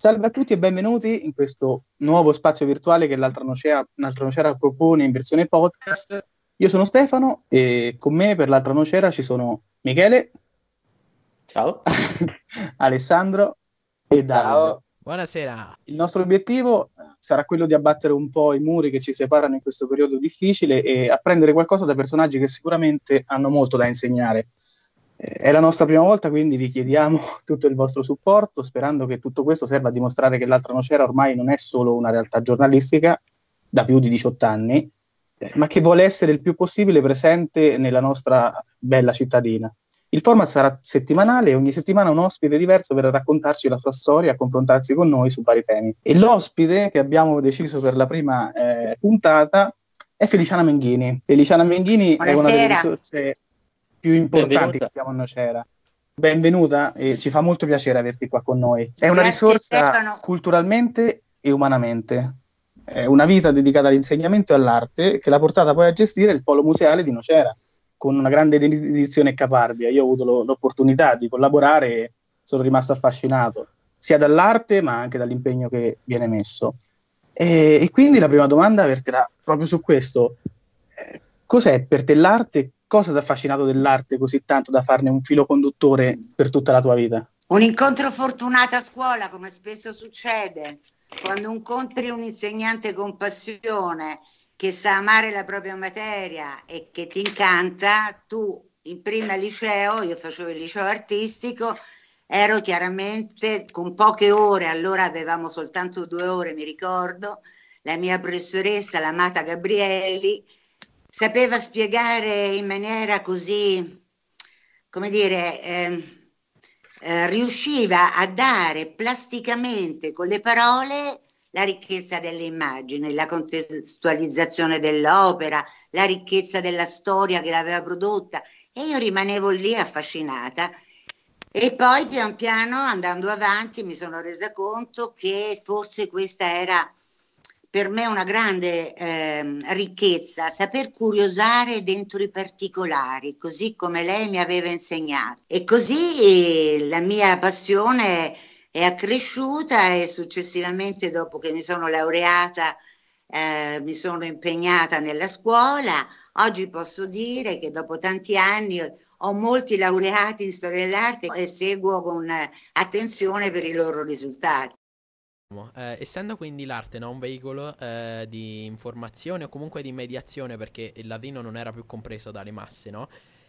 Salve a tutti e benvenuti in questo nuovo spazio virtuale che l'altra nocera, propone in versione podcast. Io sono Stefano e con me per l'altra nocera ci sono Michele. Ciao. Alessandro e Davide. Ciao. Buonasera. Il nostro obiettivo sarà quello di abbattere un po' i muri che ci separano in questo periodo difficile e apprendere qualcosa da personaggi che sicuramente hanno molto da insegnare. È la nostra prima volta, quindi vi chiediamo tutto il vostro supporto, sperando che tutto questo serva a dimostrare che l'altra nocera ormai non è solo una realtà giornalistica da più di 18 anni, eh, ma che vuole essere il più possibile presente nella nostra bella cittadina. Il format sarà settimanale e ogni settimana un ospite diverso verrà a raccontarci la sua storia, a confrontarsi con noi su vari temi. E l'ospite che abbiamo deciso per la prima eh, puntata è Feliciana Menghini. Feliciana Menghini Buonasera. è una delle risorse più importanti Benvenuta. che abbiamo a Nocera. Benvenuta e ci fa molto piacere averti qua con noi. È una Grazie, risorsa Stefano. culturalmente e umanamente. È una vita dedicata all'insegnamento e all'arte che l'ha portata poi a gestire il polo museale di Nocera con una grande dedizione e caparbia. Io ho avuto lo, l'opportunità di collaborare e sono rimasto affascinato sia dall'arte ma anche dall'impegno che viene messo. E, e quindi la prima domanda verterà proprio su questo. Eh, cos'è per te l'arte cosa ti ha affascinato dell'arte così tanto da farne un filo conduttore per tutta la tua vita? Un incontro fortunato a scuola, come spesso succede, quando incontri un insegnante con passione che sa amare la propria materia e che ti incanta, tu in prima liceo, io facevo il liceo artistico, ero chiaramente con poche ore, allora avevamo soltanto due ore, mi ricordo, la mia professoressa, l'amata Gabrielli, sapeva spiegare in maniera così, come dire, eh, eh, riusciva a dare plasticamente con le parole la ricchezza delle immagini, la contestualizzazione dell'opera, la ricchezza della storia che l'aveva prodotta. E io rimanevo lì affascinata. E poi pian piano andando avanti mi sono resa conto che forse questa era per me una grande eh, ricchezza saper curiosare dentro i particolari, così come lei mi aveva insegnato. E così la mia passione è accresciuta e successivamente dopo che mi sono laureata eh, mi sono impegnata nella scuola. Oggi posso dire che dopo tanti anni ho molti laureati in storia dell'arte e seguo con attenzione per i loro risultati. Eh, essendo quindi l'arte no, un veicolo eh, di informazione o comunque di mediazione, perché il latino non era più compreso dalle masse, no?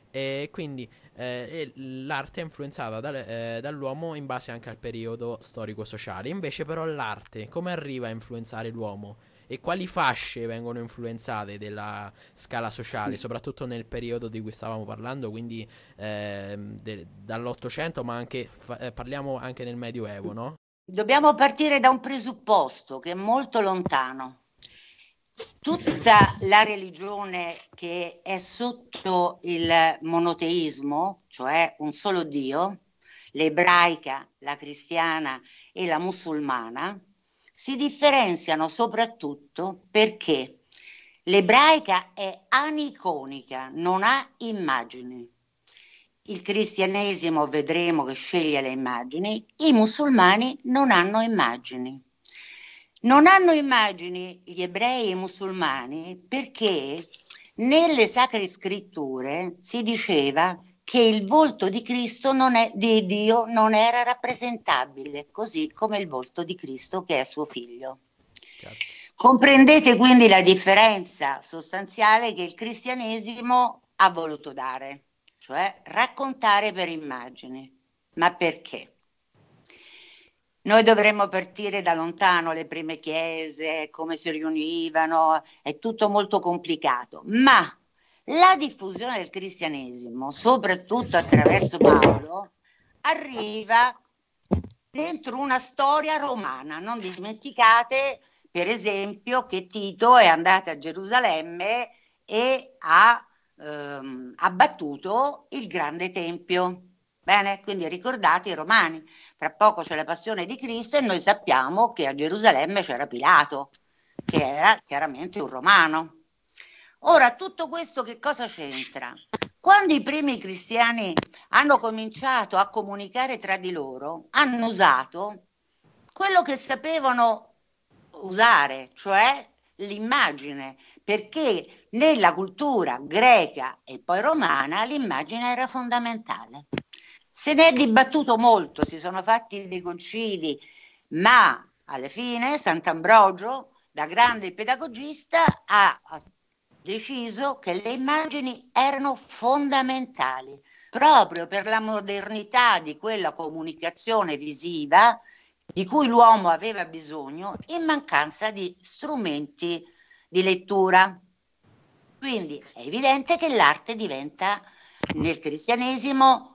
E quindi eh, l'arte è influenzata da, eh, dall'uomo in base anche al periodo storico-sociale. Invece, però, l'arte come arriva a influenzare l'uomo? E quali fasce vengono influenzate della scala sociale, soprattutto nel periodo di cui stavamo parlando, quindi ehm, de- dall'Ottocento, ma anche fa- eh, parliamo anche nel Medioevo, no? Dobbiamo partire da un presupposto che è molto lontano. Tutta la religione che è sotto il monoteismo, cioè un solo Dio, l'ebraica, la cristiana e la musulmana, si differenziano soprattutto perché l'ebraica è aniconica, non ha immagini il cristianesimo vedremo che sceglie le immagini, i musulmani non hanno immagini. Non hanno immagini gli ebrei e i musulmani perché nelle sacre scritture si diceva che il volto di Cristo non è, di Dio non era rappresentabile, così come il volto di Cristo che è suo figlio. Certo. Comprendete quindi la differenza sostanziale che il cristianesimo ha voluto dare cioè raccontare per immagini. Ma perché? Noi dovremmo partire da lontano, le prime chiese, come si riunivano, è tutto molto complicato, ma la diffusione del cristianesimo, soprattutto attraverso Paolo, arriva dentro una storia romana. Non dimenticate, per esempio, che Tito è andato a Gerusalemme e ha ehm, abbattuto il grande tempio. Bene, quindi ricordate i romani. Tra poco c'è la passione di Cristo e noi sappiamo che a Gerusalemme c'era Pilato, che era chiaramente un romano. Ora, tutto questo che cosa c'entra? Quando i primi cristiani hanno cominciato a comunicare tra di loro, hanno usato quello che sapevano usare, cioè l'immagine, perché nella cultura greca e poi romana l'immagine era fondamentale. Se ne è dibattuto molto, si sono fatti dei concili, ma alla fine Sant'Ambrogio, da grande pedagogista, ha deciso che le immagini erano fondamentali proprio per la modernità di quella comunicazione visiva di cui l'uomo aveva bisogno in mancanza di strumenti di lettura. Quindi è evidente che l'arte diventa nel cristianesimo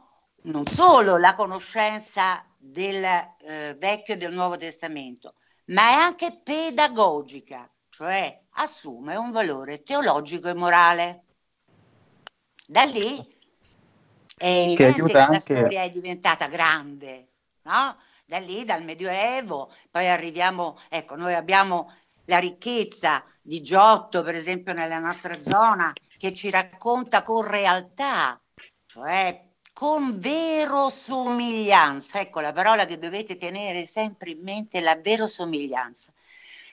non solo la conoscenza del eh, Vecchio e del Nuovo Testamento, ma è anche pedagogica, cioè assume un valore teologico e morale. Da lì è evidente che, che la storia è diventata grande, no? Da lì, dal Medioevo, poi arriviamo, ecco, noi abbiamo la ricchezza di Giotto, per esempio, nella nostra zona, che ci racconta con realtà, cioè con verosomiglianza. Ecco la parola che dovete tenere sempre in mente, la verosomiglianza.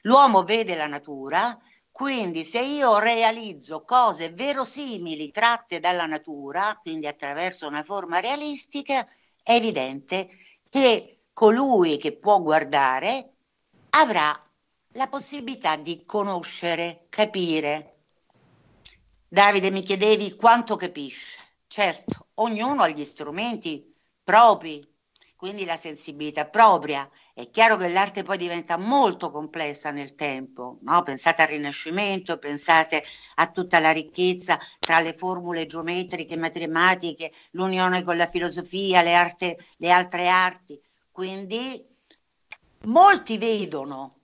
L'uomo vede la natura, quindi se io realizzo cose verosimili tratte dalla natura, quindi attraverso una forma realistica, è evidente che colui che può guardare avrà la possibilità di conoscere, capire. Davide, mi chiedevi quanto capisce. Certo, ognuno ha gli strumenti propri, quindi la sensibilità propria. È chiaro che l'arte poi diventa molto complessa nel tempo, no? pensate al Rinascimento, pensate a tutta la ricchezza tra le formule geometriche, matematiche, l'unione con la filosofia, le, arte, le altre arti. Quindi molti vedono,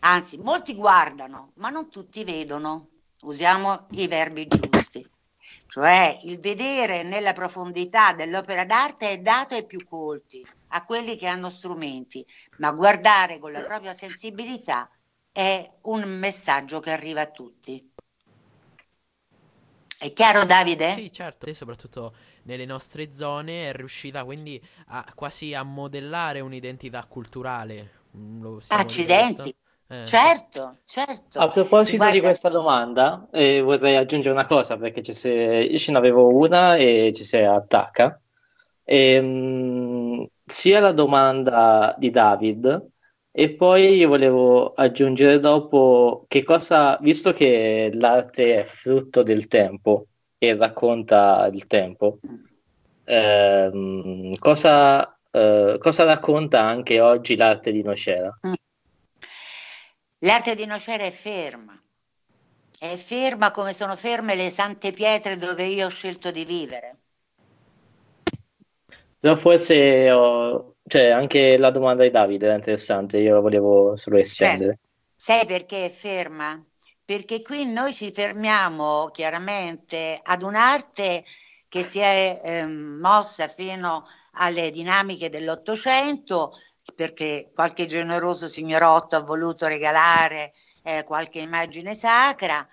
anzi molti guardano, ma non tutti vedono. Usiamo i verbi giusti. Cioè il vedere nella profondità dell'opera d'arte è dato ai più colti, a quelli che hanno strumenti, ma guardare con la propria sensibilità è un messaggio che arriva a tutti. È chiaro Davide? Sì, certo, e soprattutto nelle nostre zone è riuscita quindi a, quasi a modellare un'identità culturale. Accidenti. Eh, certo, certo. A proposito Guarda... di questa domanda, eh, vorrei aggiungere una cosa perché se... io ce n'avevo una e ci si attacca. E, ehm, mh, sia la domanda di David e poi io volevo aggiungere dopo che cosa, visto che l'arte è frutto del tempo e racconta il tempo, ehm, cosa, eh, cosa racconta anche oggi l'arte di Nocera? Mm. L'arte di Nocera è ferma, è ferma come sono ferme le sante pietre dove io ho scelto di vivere. No, forse ho, cioè, anche la domanda di Davide è interessante, io la volevo solo estendere. Certo. Sai perché è ferma? Perché qui noi ci fermiamo chiaramente ad un'arte che si è eh, mossa fino alle dinamiche dell'Ottocento, perché qualche generoso signorotto ha voluto regalare eh, qualche immagine sacra,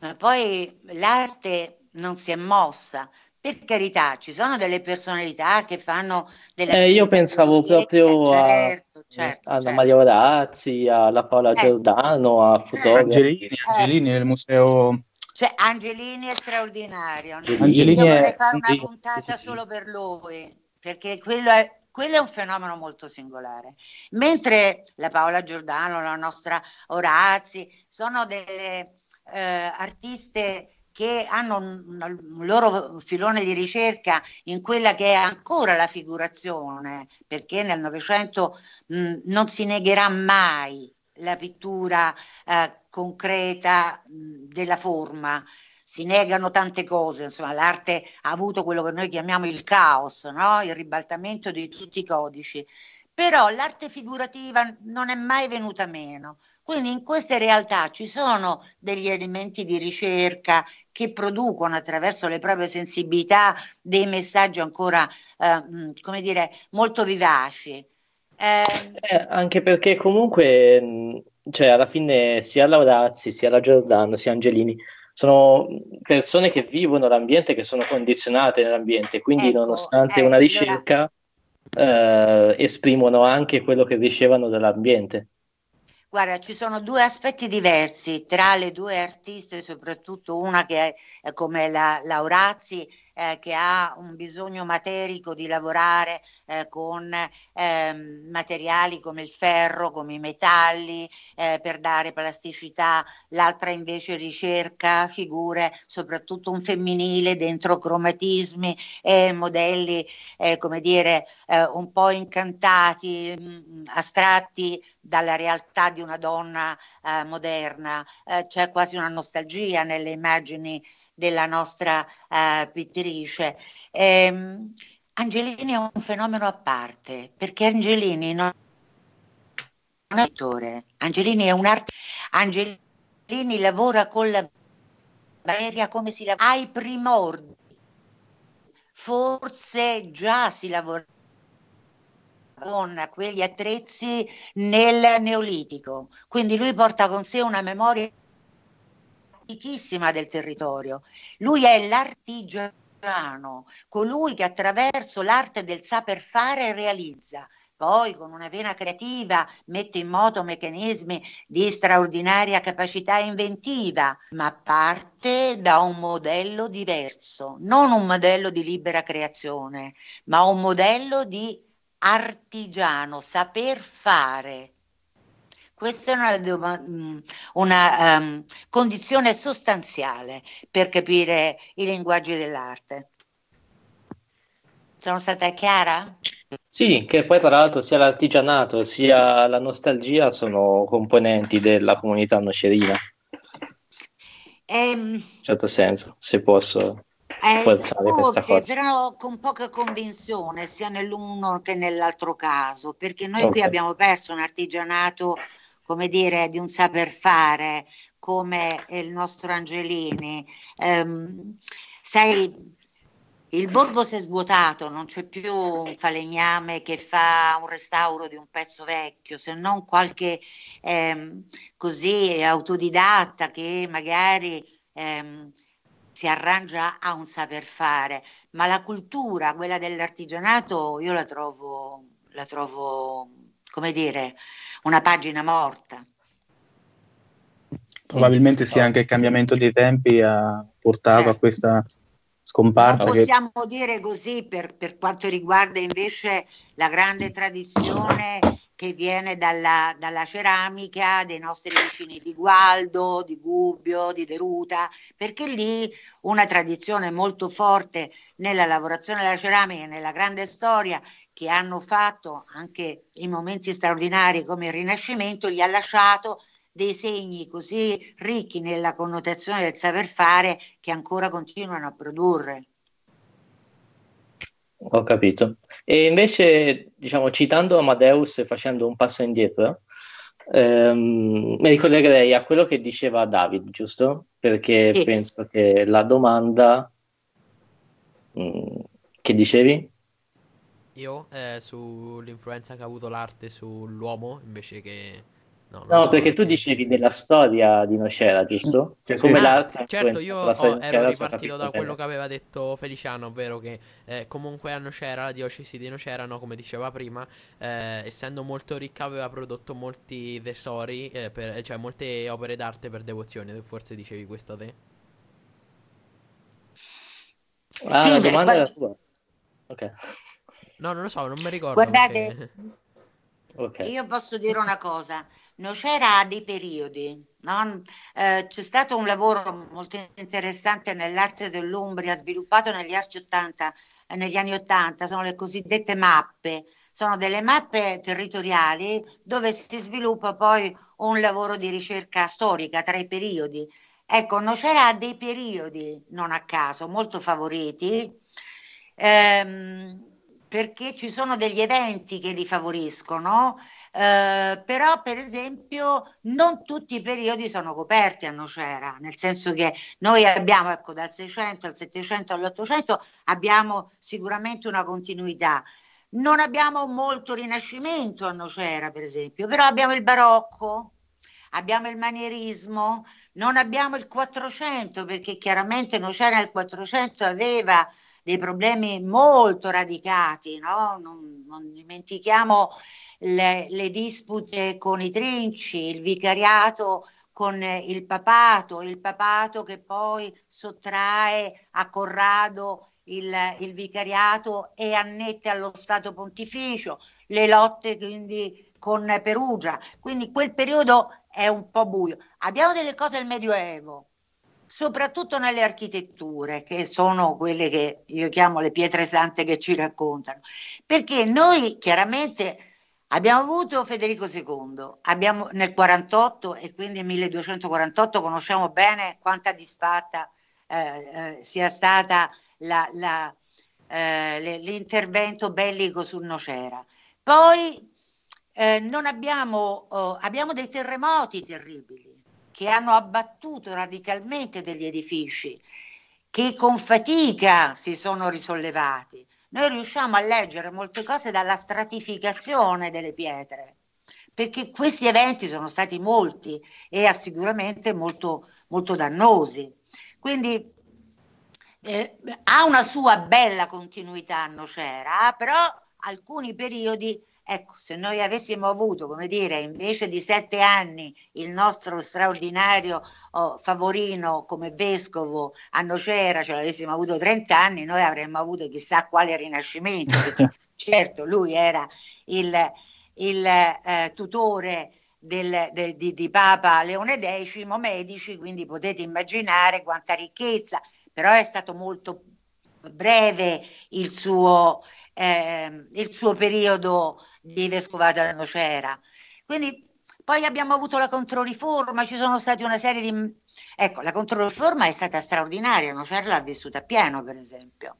ma poi l'arte non si è mossa. Per carità, ci sono delle personalità che fanno delle eh, Io pensavo proprio certo, a, certo, alla certo. Maria Orazzi, alla Paola eh. Giordano, a fotografi. Angelini, Angelini nel museo cioè, Angelini è straordinario. Angelini Io vorrei fare una puntata sì, sì. solo per lui, perché quello è, quello è un fenomeno molto singolare. Mentre la Paola Giordano, la nostra Orazzi, sono delle eh, artiste che hanno un, un, loro filone di ricerca in quella che è ancora la figurazione, perché nel Novecento mh, non si negherà mai la pittura eh, concreta mh, della forma, si negano tante cose, insomma l'arte ha avuto quello che noi chiamiamo il caos, no? il ribaltamento di tutti i codici, però l'arte figurativa non è mai venuta meno. Quindi in queste realtà ci sono degli elementi di ricerca che producono attraverso le proprie sensibilità dei messaggi ancora, eh, come dire, molto vivaci. Eh, eh, anche perché comunque, cioè, alla fine sia Laurazzi, sia la Giordano, sia Angelini sono persone che vivono l'ambiente, che sono condizionate nell'ambiente, quindi ecco, nonostante eh, una ricerca... eh, esprimono anche quello che ricevono dall'ambiente. Guarda, ci sono due aspetti diversi tra le due artiste, soprattutto una che è come la Laurazzi eh, che ha un bisogno materico di lavorare eh, con eh, materiali come il ferro, come i metalli, eh, per dare plasticità, l'altra invece ricerca figure, soprattutto un femminile dentro cromatismi e modelli, eh, come dire, eh, un po' incantati, mh, mm, astratti dalla realtà di una donna moderna. c'è quasi una nostalgia nelle immagini della nostra uh, pittrice. Eh, Angelini è un fenomeno a parte, perché Angelini non è un attore, Angelini è un art- Angelini lavora con la materia come si lavora ai primordi. Forse già si lavora con quegli attrezzi nel Neolitico, quindi lui porta con sé una memoria antichissima del territorio. Lui è l'artigiano, colui che attraverso l'arte del saper fare realizza. Poi con una vena creativa mette in moto meccanismi di straordinaria capacità inventiva, ma parte da un modello diverso, non un modello di libera creazione, ma un modello di artigiano, saper fare questa è una, mm, una um, condizione sostanziale per capire i linguaggi dell'arte. Sono stata chiara? Sì, che poi tra l'altro sia l'artigianato sia la nostalgia sono componenti della comunità nocerina. Ehm, In certo senso, se posso eh, forzare questa cosa. Però con poca convinzione sia nell'uno che nell'altro caso, perché noi okay. qui abbiamo perso un artigianato come dire, di un saper fare come il nostro Angelini. Um, sai, il borgo si è svuotato, non c'è più un falegname che fa un restauro di un pezzo vecchio, se non qualche ehm, così autodidatta che magari ehm, si arrangia a un saper fare, ma la cultura, quella dell'artigianato, io la trovo, la trovo come dire, una pagina morta. Probabilmente sia anche il cambiamento dei tempi ha portato certo. a questa scomparsa. Non possiamo che... dire così per, per, quanto riguarda invece la grande tradizione che viene dalla, dalla, ceramica dei nostri vicini di Gualdo, di Gubbio, di Deruta, perché lì una tradizione molto forte nella lavorazione della ceramica, nella grande storia che hanno fatto anche in momenti straordinari come il Rinascimento, gli ha lasciato dei segni così ricchi nella connotazione del saper fare che ancora continuano a produrre. Ho capito. E invece, diciamo, citando Amadeus e facendo un passo indietro, ehm, mi ricollegherei a quello che diceva David, giusto? Perché sì. penso che la domanda... Mh, mm, che dicevi? Io eh, sull'influenza che ha avuto l'arte sull'uomo invece che... No, no so, perché tu dicevi della storia di Nocera, giusto? Cioè, come ah, l'arte certo, io ho, ero ripartito da quello che aveva detto Feliciano, ovvero che eh, comunque a Nocera, la diocesi di Nocera, no, come diceva prima, eh, essendo molto ricca aveva prodotto molti tesori, eh, per, cioè molte opere d'arte per devozione, forse dicevi questo te? Ah, sì, la domanda beh, era tua. Ok. No, non lo so, non mi ricordo. Guardate, perché... okay. io posso dire una cosa. Nocera ha dei periodi, no? eh, c'è stato un lavoro molto interessante nell'arte dell'Umbria sviluppato negli, 80, eh, negli anni 80, sono le cosiddette mappe, sono delle mappe territoriali dove si sviluppa poi un lavoro di ricerca storica tra i periodi. Ecco, Nocera ha dei periodi, non a caso, molto favoriti. Ehm, perché ci sono degli eventi che li favoriscono, eh, però per esempio non tutti i periodi sono coperti a Nocera, nel senso che noi abbiamo, ecco, dal 600 al 700 all'800 abbiamo sicuramente una continuità. Non abbiamo molto rinascimento a Nocera, per esempio, però abbiamo il barocco, abbiamo il manierismo, non abbiamo il 400 perché chiaramente Nocera nel 400 aveva dei problemi molto radicati, no? non, non dimentichiamo le, le dispute con i trinci, il vicariato con il papato, il papato che poi sottrae a Corrado il, il, vicariato e annette allo Stato pontificio, le lotte quindi con Perugia, quindi quel periodo è un po' buio. Abbiamo delle cose del Medioevo, soprattutto nelle architetture, che sono quelle che io chiamo le pietre sante che ci raccontano, perché noi chiaramente Abbiamo avuto Federico II, abbiamo nel 48 e quindi nel 1248 conosciamo bene quanta disfatta eh, eh, sia stata la, la, eh, l'intervento bellico sul Nocera. Poi eh, abbiamo, oh, abbiamo dei terremoti terribili che hanno abbattuto radicalmente degli edifici che con fatica si sono risollevati noi riusciamo a leggere molte cose dalla stratificazione delle pietre, perché questi eventi sono stati molti e sicuramente molto, molto dannosi. Quindi eh, ha una sua bella continuità Nocera, però alcuni periodi Ecco, se noi avessimo avuto, come dire, invece di sette anni il nostro straordinario oh, favorino come vescovo a Nocera, ce l'avessimo avuto 30 anni, noi avremmo avuto chissà quale rinascimento. certo, lui era il, il eh, tutore del, de, di, di Papa Leone X, Medici, quindi potete immaginare quanta ricchezza, però è stato molto breve il suo, eh, il suo periodo di vescovado a Nocera. Quindi poi abbiamo avuto la controriforma, ci sono stati una serie di... Ecco, la controriforma è stata straordinaria, Nocera l'ha vissuta a pieno, per esempio.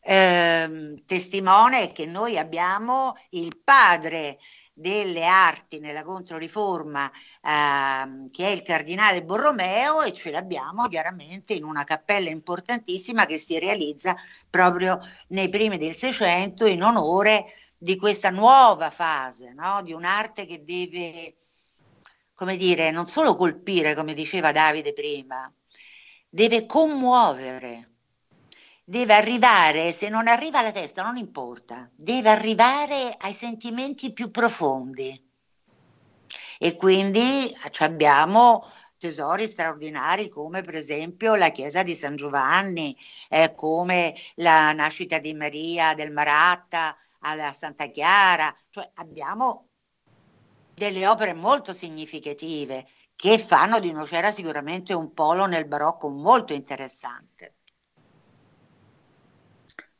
Eh, testimone che noi abbiamo il padre delle arti nella controriforma eh, che è il cardinale Borromeo e ce l'abbiamo chiaramente in una cappella importantissima che si realizza proprio nei primi del Seicento in onore di questa nuova fase, no? di un'arte che deve, come dire, non solo colpire, come diceva Davide prima, deve commuovere, deve arrivare, se non arriva alla testa non importa, deve arrivare ai sentimenti più profondi. E quindi abbiamo tesori straordinari come per esempio la chiesa di San Giovanni, eh, come la nascita di Maria del Maratta, alla Santa Chiara, cioè abbiamo delle opere molto significative che fanno di Nocera sicuramente un polo nel barocco molto interessante.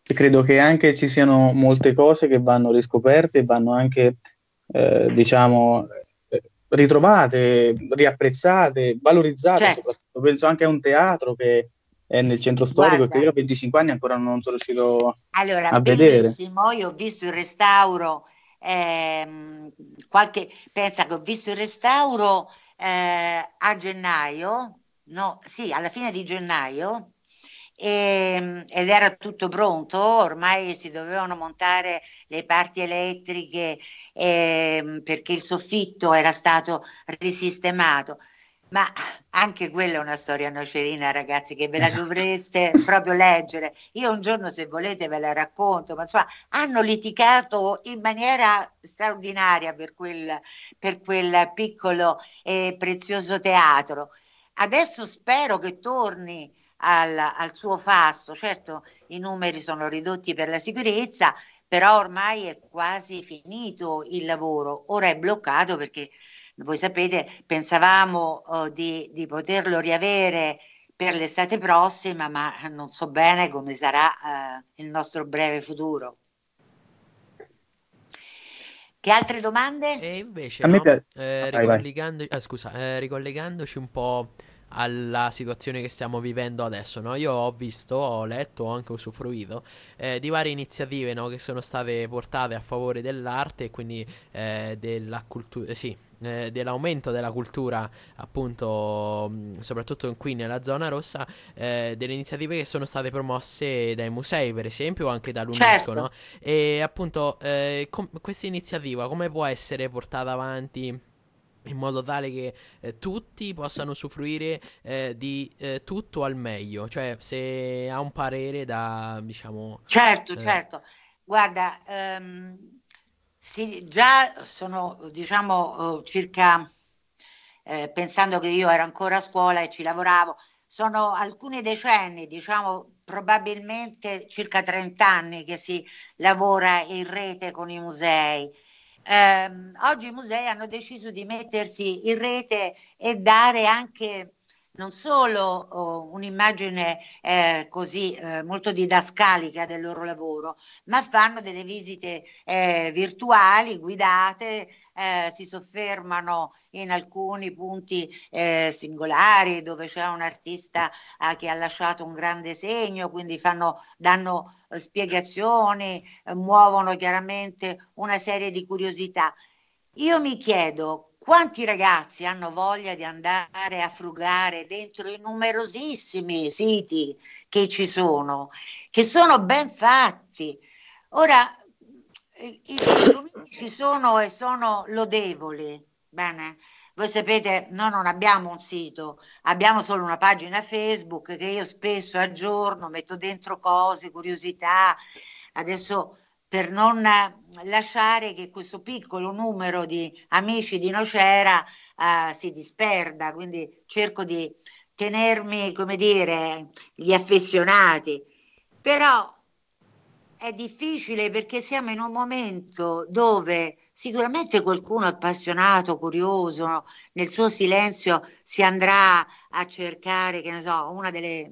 Credo che anche ci siano molte cose che vanno riscoperte vanno anche, eh, diciamo, ritrovate, riapprezzate, valorizzate. Certo. Penso anche a un teatro che è nel centro storico Guarda, che io a 25 anni ancora non sono riuscito allora, a vedere. Bellissimo, io ho visto il restauro, ehm, qualche, pensa che ho visto il restauro eh, a gennaio, no, sì, alla fine di gennaio, e, ehm, ed era tutto pronto, ormai si dovevano montare le parti elettriche eh, perché il soffitto era stato risistemato. Ma anche quella è una storia nocerina, ragazzi, che ve la esatto. dovreste proprio leggere. Io un giorno, se volete, ve la racconto, ma insomma, hanno litigato in maniera straordinaria per quel, per quel piccolo e prezioso teatro. Adesso spero che torni al, al suo fasto. Certo, i numeri sono ridotti per la sicurezza, però ormai è quasi finito il lavoro. Ora è bloccato perché voi sapete, pensavamo oh, di, di, poterlo riavere per l'estate prossima, ma non so bene come sarà eh, il nostro breve futuro. Che altre domande? E invece, no, eh, ricollegando, ah, scusa, eh, ricollegandoci un po' alla situazione che stiamo vivendo adesso. No? Io ho visto, ho letto, ho anche usufruito eh, di varie iniziative no? che sono state portate a favore dell'arte e quindi eh, della cultura, eh, sì, eh, dell'aumento della cultura, appunto, mh, soprattutto qui nella zona rossa, eh, delle iniziative che sono state promosse dai musei, per esempio, o anche dall'UNESCO. Certo. No? E appunto, eh, com- questa iniziativa come può essere portata avanti? In modo tale che eh, tutti possano usufruire eh, di eh, tutto al meglio, cioè se ha un parere da, diciamo... Certo, eh, certo. Guarda, ehm, sì, già sono, diciamo, circa, eh, pensando che io ero ancora a scuola e ci lavoravo, sono alcuni decenni, diciamo probabilmente circa 30 anni che si lavora in rete con i musei eh, oggi i musei hanno deciso di mettersi in rete e dare anche non solo oh, un'immagine eh, così eh, molto didascalica del loro lavoro, ma fanno delle visite eh, virtuali guidate, eh, si soffermano in alcuni punti eh, singolari dove c'è un artista eh, che ha lasciato un grande segno, quindi fanno, danno eh, spiegazioni, eh, muovono chiaramente una serie di curiosità. Io mi chiedo quanti ragazzi hanno voglia di andare a frugare dentro i numerosissimi siti che ci sono, che sono ben fatti. Ora, i strumenti ci sono e sono lodevoli, bene? Voi sapete, noi non abbiamo un sito, abbiamo solo una pagina Facebook che io spesso aggiorno, metto dentro cose, curiosità. Adesso per non lasciare che questo piccolo numero di amici di Nocera uh, si disperda, quindi cerco di tenermi, come dire, gli affezionati. Però è difficile perché siamo in un momento dove sicuramente qualcuno appassionato, curioso, nel suo silenzio si andrà a cercare, che ne so, una delle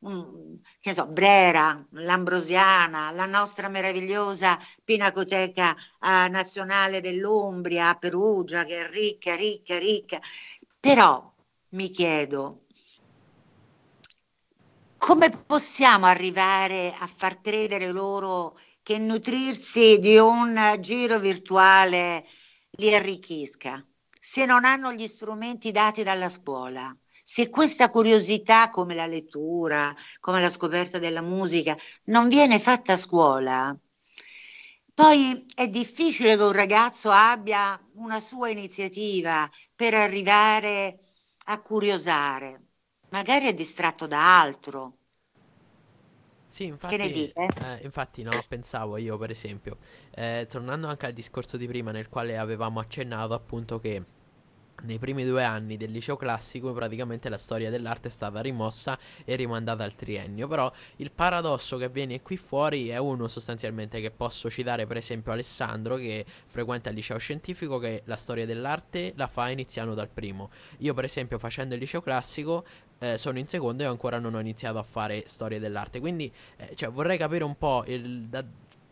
um, che ne so, Brera, l'Ambrosiana, la nostra meravigliosa Pinacoteca uh, Nazionale dell'Umbria, Perugia, che è ricca, ricca, ricca. Però mi chiedo, come possiamo arrivare a far credere loro che nutrirsi di un giro virtuale li arricchisca se non hanno gli strumenti dati dalla scuola? Se questa curiosità, come la lettura, come la scoperta della musica, non viene fatta a scuola, poi è difficile che un ragazzo abbia una sua iniziativa per arrivare a curiosare magari è distratto da altro. Sì, infatti, che ne dite? Eh, infatti no, pensavo io per esempio, eh, tornando anche al discorso di prima nel quale avevamo accennato appunto che nei primi due anni del liceo classico praticamente la storia dell'arte è stata rimossa e rimandata al triennio però il paradosso che viene qui fuori è uno sostanzialmente che posso citare per esempio Alessandro che frequenta il liceo scientifico che la storia dell'arte la fa iniziando dal primo io per esempio facendo il liceo classico eh, sono in secondo e ancora non ho iniziato a fare storia dell'arte quindi eh, cioè, vorrei capire un po' il, da,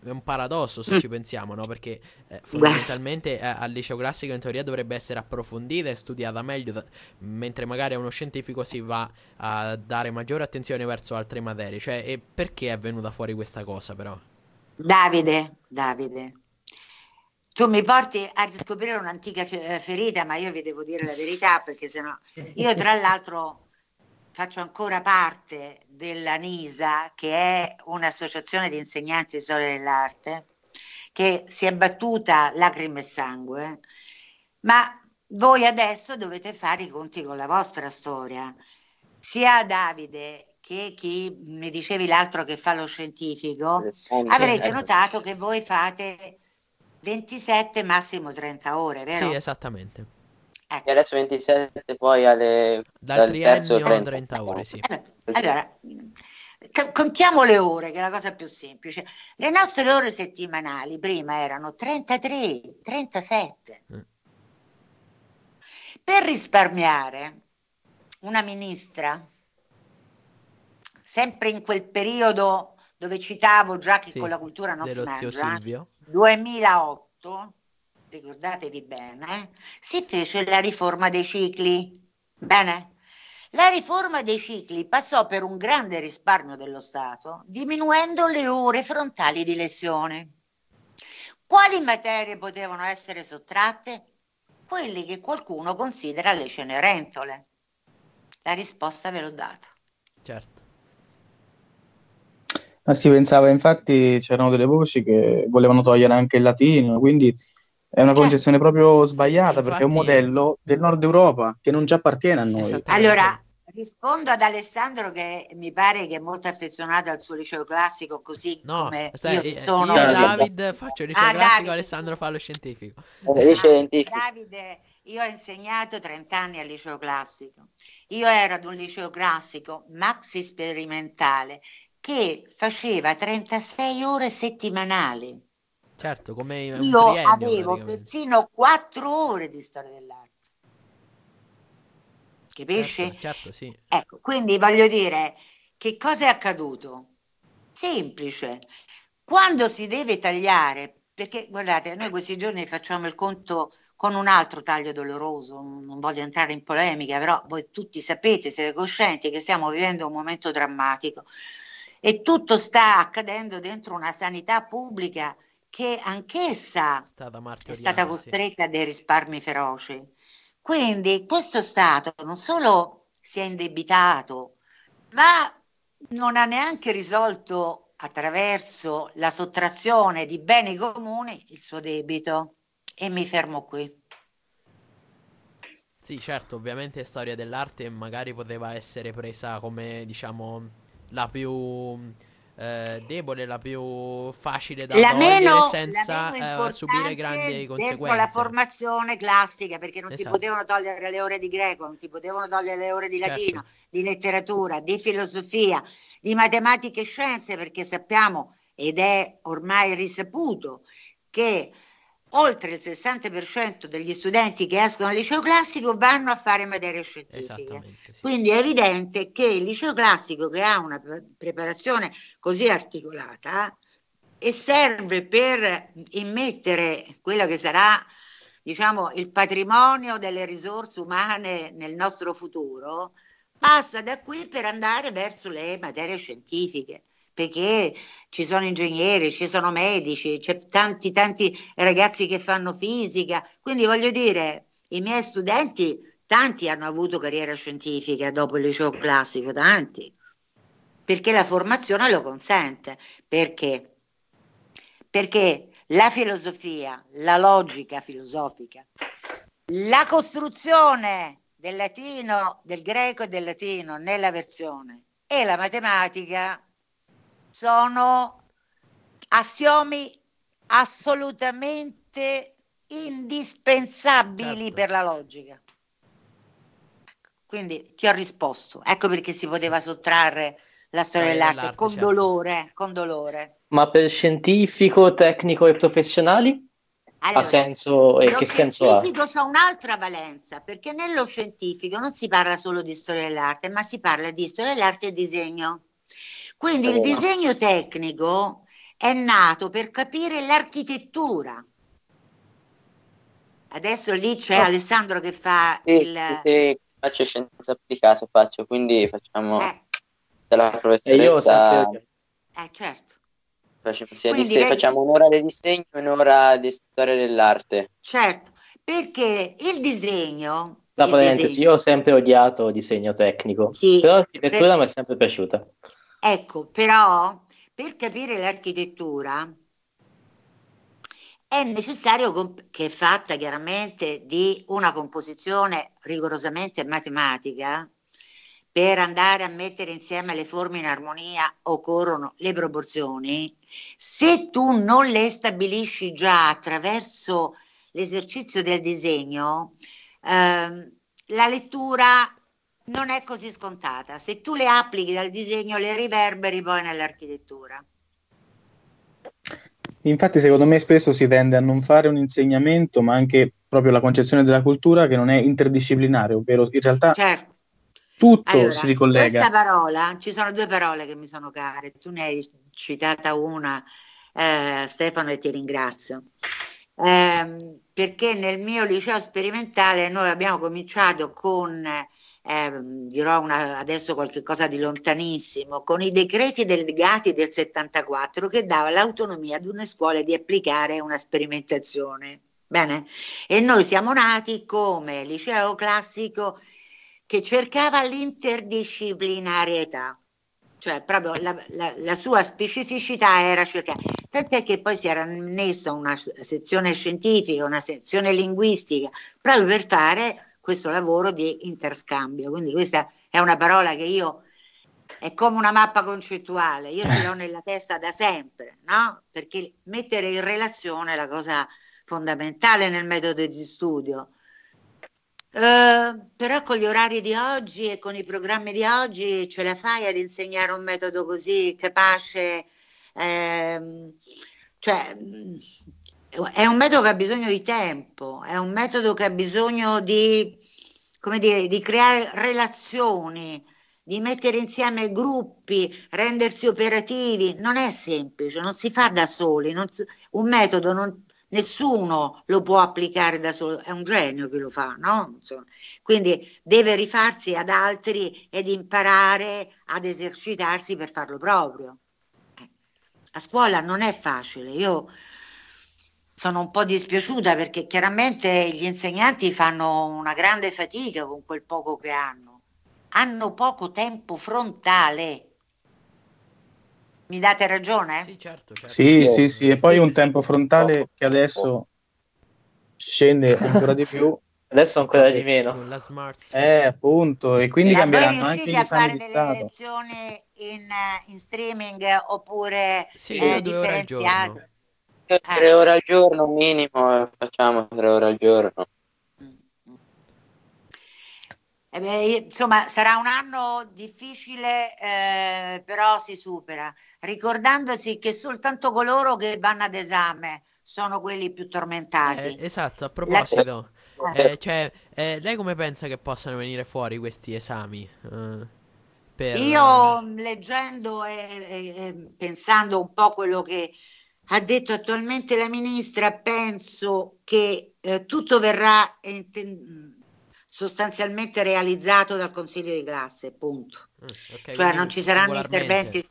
è un paradosso se mm. ci pensiamo, no? Perché eh, fondamentalmente eh, al liceo classico in teoria dovrebbe essere approfondita e studiata meglio, da- mentre magari a uno scientifico si va a dare maggiore attenzione verso altre materie. Cioè, e perché è venuta fuori questa cosa però? Davide, Davide, tu mi porti a riscoprire un'antica ferita, ma io vi devo dire la verità perché sennò io tra l'altro faccio ancora parte della NISA, che è un'associazione di insegnanti di storia dell'arte, che si è battuta lacrime e sangue, ma voi adesso dovete fare i conti con la vostra storia. Sia Davide che chi mi dicevi l'altro che fa lo scientifico, avrete notato che voi fate 27 massimo 30 ore, vero? Sì, esattamente. Ecco. E adesso 27, poi alle, dal, dal terzo 30. 30 ore, sì. Eh, allora, contiamo le ore, che è la cosa più semplice. Le nostre ore settimanali prima erano 33, 37. Mm. Per risparmiare, una ministra, sempre in quel periodo dove citavo già che sì, con la cultura non si mangia, 2008, ricordatevi bene, eh, si fece la riforma dei cicli. Bene? La riforma dei cicli passò per un grande risparmio dello Stato, diminuendo le ore frontali di lezione. Quali materie potevano essere sottratte? Quelli che qualcuno considera le cenerentole. La risposta ve l'ho data. Certo. Ma si pensava, infatti, c'erano delle voci che volevano togliere anche il latino, quindi È una concezione proprio sbagliata Sì, perché è un modello del nord Europa che non ci appartiene a noi. Allora, rispondo ad Alessandro che mi pare che è molto affezionato al suo liceo classico, così No, come sai, io eh, sono. io David faccio il liceo Ah, classico, Davide. Alessandro fa lo scientifico. Eh, Ah, scientifico. Davide, io ho insegnato 30 anni al liceo classico. Io ero ad un liceo classico maxi sperimentale che faceva 36 ore settimanali. Certo, come Io triennio, avevo persino 4 ore di storia dell'arte. Capisci? Certo, certo, sì. Ecco, quindi voglio dire, che cosa è accaduto? Semplice. Quando si deve tagliare, perché guardate, noi questi giorni facciamo il conto con un altro taglio doloroso, non voglio entrare in polemica, però voi tutti sapete, siete coscienti che stiamo vivendo un momento drammatico e tutto sta accadendo dentro una sanità pubblica che anch'essa È stata è costretta a dei risparmi feroci. Quindi questo Stato non solo si è indebitato, ma non ha neanche risolto attraverso la sottrazione di beni comuni il suo debito. E mi fermo qui. Sì, certo, ovviamente storia dell'arte magari poteva essere presa come, diciamo, la più eh, debole, la più facile da La togliere meno, senza eh, subire grandi conseguenze. la formazione classica, perché non ti Esatto. potevano togliere le ore di greco, non ti potevano togliere le ore di Certo. latino, di letteratura, di filosofia, di matematica e scienze, perché sappiamo ed è ormai risaputo che oltre il 60% degli studenti che escono dal liceo classico vanno a fare materie scientifiche. Esattamente, sì. Quindi è evidente che il liceo classico che ha una pre- preparazione così articolata e serve per immettere quello che sarà diciamo il patrimonio delle risorse umane nel nostro futuro passa da qui per andare verso le materie scientifiche perché ci sono ingegneri, ci sono medici, c'è tanti tanti ragazzi che fanno fisica, quindi voglio dire, i miei studenti tanti hanno avuto carriera scientifica dopo il liceo classico, tanti, perché la formazione lo consente. Perché? Perché la filosofia, la logica filosofica, la costruzione del latino, del greco e del latino nella versione e la matematica sono assiomi assolutamente indispensabili Certo. per la logica. Quindi ti ho risposto. Ecco perché si poteva sottrarre la storia Storia dell'arte dell'arte, con certo. dolore, con dolore. Ma per scientifico, tecnico e professionali Allora, ha senso e lo che senso ha? scientifico c'ha un'altra valenza, perché nello scientifico non si parla solo di storia dell'arte, ma si parla di storia dell'arte e disegno. Quindi il disegno tecnico è nato per capire l'architettura. Adesso lì c'è Oh. Alessandro che fa Sì, il... sì, sì, faccio scienza applicata, faccio, quindi facciamo Eh, E io ho professoressa, sempre... eh, certo, Quindi se- vedi- facciamo un'ora di disegno e un'ora di storia dell'arte. certo, perché il disegno... La il parentesi, disegno- io ho sempre odiato disegno tecnico, Sì, però l'architettura per- mi è sempre piaciuta. Ecco, però per capire l'architettura è necessario comp- che è fatta chiaramente di una composizione rigorosamente matematica. Per andare a mettere insieme le forme in armonia occorrono le proporzioni. Se tu non le stabilisci già attraverso l'esercizio del disegno, ehm, la lettura non è così scontata. Se tu le applichi dal disegno, le riverberi poi nell'architettura. Infatti, secondo me, spesso si tende a non fare un insegnamento, ma anche proprio la concezione della cultura che non è interdisciplinare, ovvero in realtà Certo. tutto Allora, si ricollega. questa parola, ci sono due parole che mi sono care, tu ne hai citata una, eh, Stefano, e ti ringrazio. Ehm, perché nel mio liceo sperimentale noi abbiamo cominciato con, ehm, dirò una- adesso qualche cosa di lontanissimo, con i decreti delegati del 74 che dava l'autonomia ad una scuola di applicare una sperimentazione. Bene? E noi siamo nati come liceo classico che cercava l'interdisciplinarietà, cioè proprio la, la- la sua specificità era cercare. tant'è che poi si era annessa una sezione scientifica, una sezione linguistica, proprio per fare questo lavoro di interscambio. Quindi questa è una parola che io è come una mappa concettuale, io ce l'ho nella testa da sempre, no? Perché mettere in relazione è la cosa fondamentale nel metodo di studio. Uh, però con gli orari di oggi e con i programmi di oggi ce la fai ad insegnare un metodo così capace, ehm, cioè è un metodo che ha bisogno di tempo, è un metodo che ha bisogno di, come dire, di creare relazioni, di mettere insieme gruppi, rendersi operativi, non è semplice, non si fa da soli, non, un metodo non, nessuno lo può applicare da solo, è un genio che lo fa, no? Insomma, quindi deve rifarsi ad altri ed imparare ad esercitarsi per farlo proprio. A scuola non è facile, io sono un po' dispiaciuta perché chiaramente gli insegnanti fanno una grande fatica con quel poco che hanno hanno poco tempo frontale. Mi date ragione? Sì, certo. certo. Sì, sì, sì, e poi un tempo frontale che adesso scende ancora di più. Adesso ancora di meno. Con la smart. Eh, appunto, e quindi Ma cambieranno voi anche gli riuscite a esami fare di delle Stato. lezioni in, eh, in streaming oppure Sì, eh, due ore al differenziate? Giorno. Eh. Tre ore al giorno minimo, eh, facciamo tre ore al giorno. Eh beh, insomma, sarà un anno difficile, eh, però si supera, ricordandosi che soltanto coloro che vanno ad esame sono quelli più tormentati. Eh, esatto, a proposito, Eh. eh, cioè, eh, lei come pensa che possano venire fuori questi esami? Per... Io leggendo e, e- e pensando un po' quello che ha detto attualmente la ministra, penso che eh, tutto verrà inten- sostanzialmente realizzato dal Consiglio di classe, punto. Mm, ok, Cioè non ci saranno interventi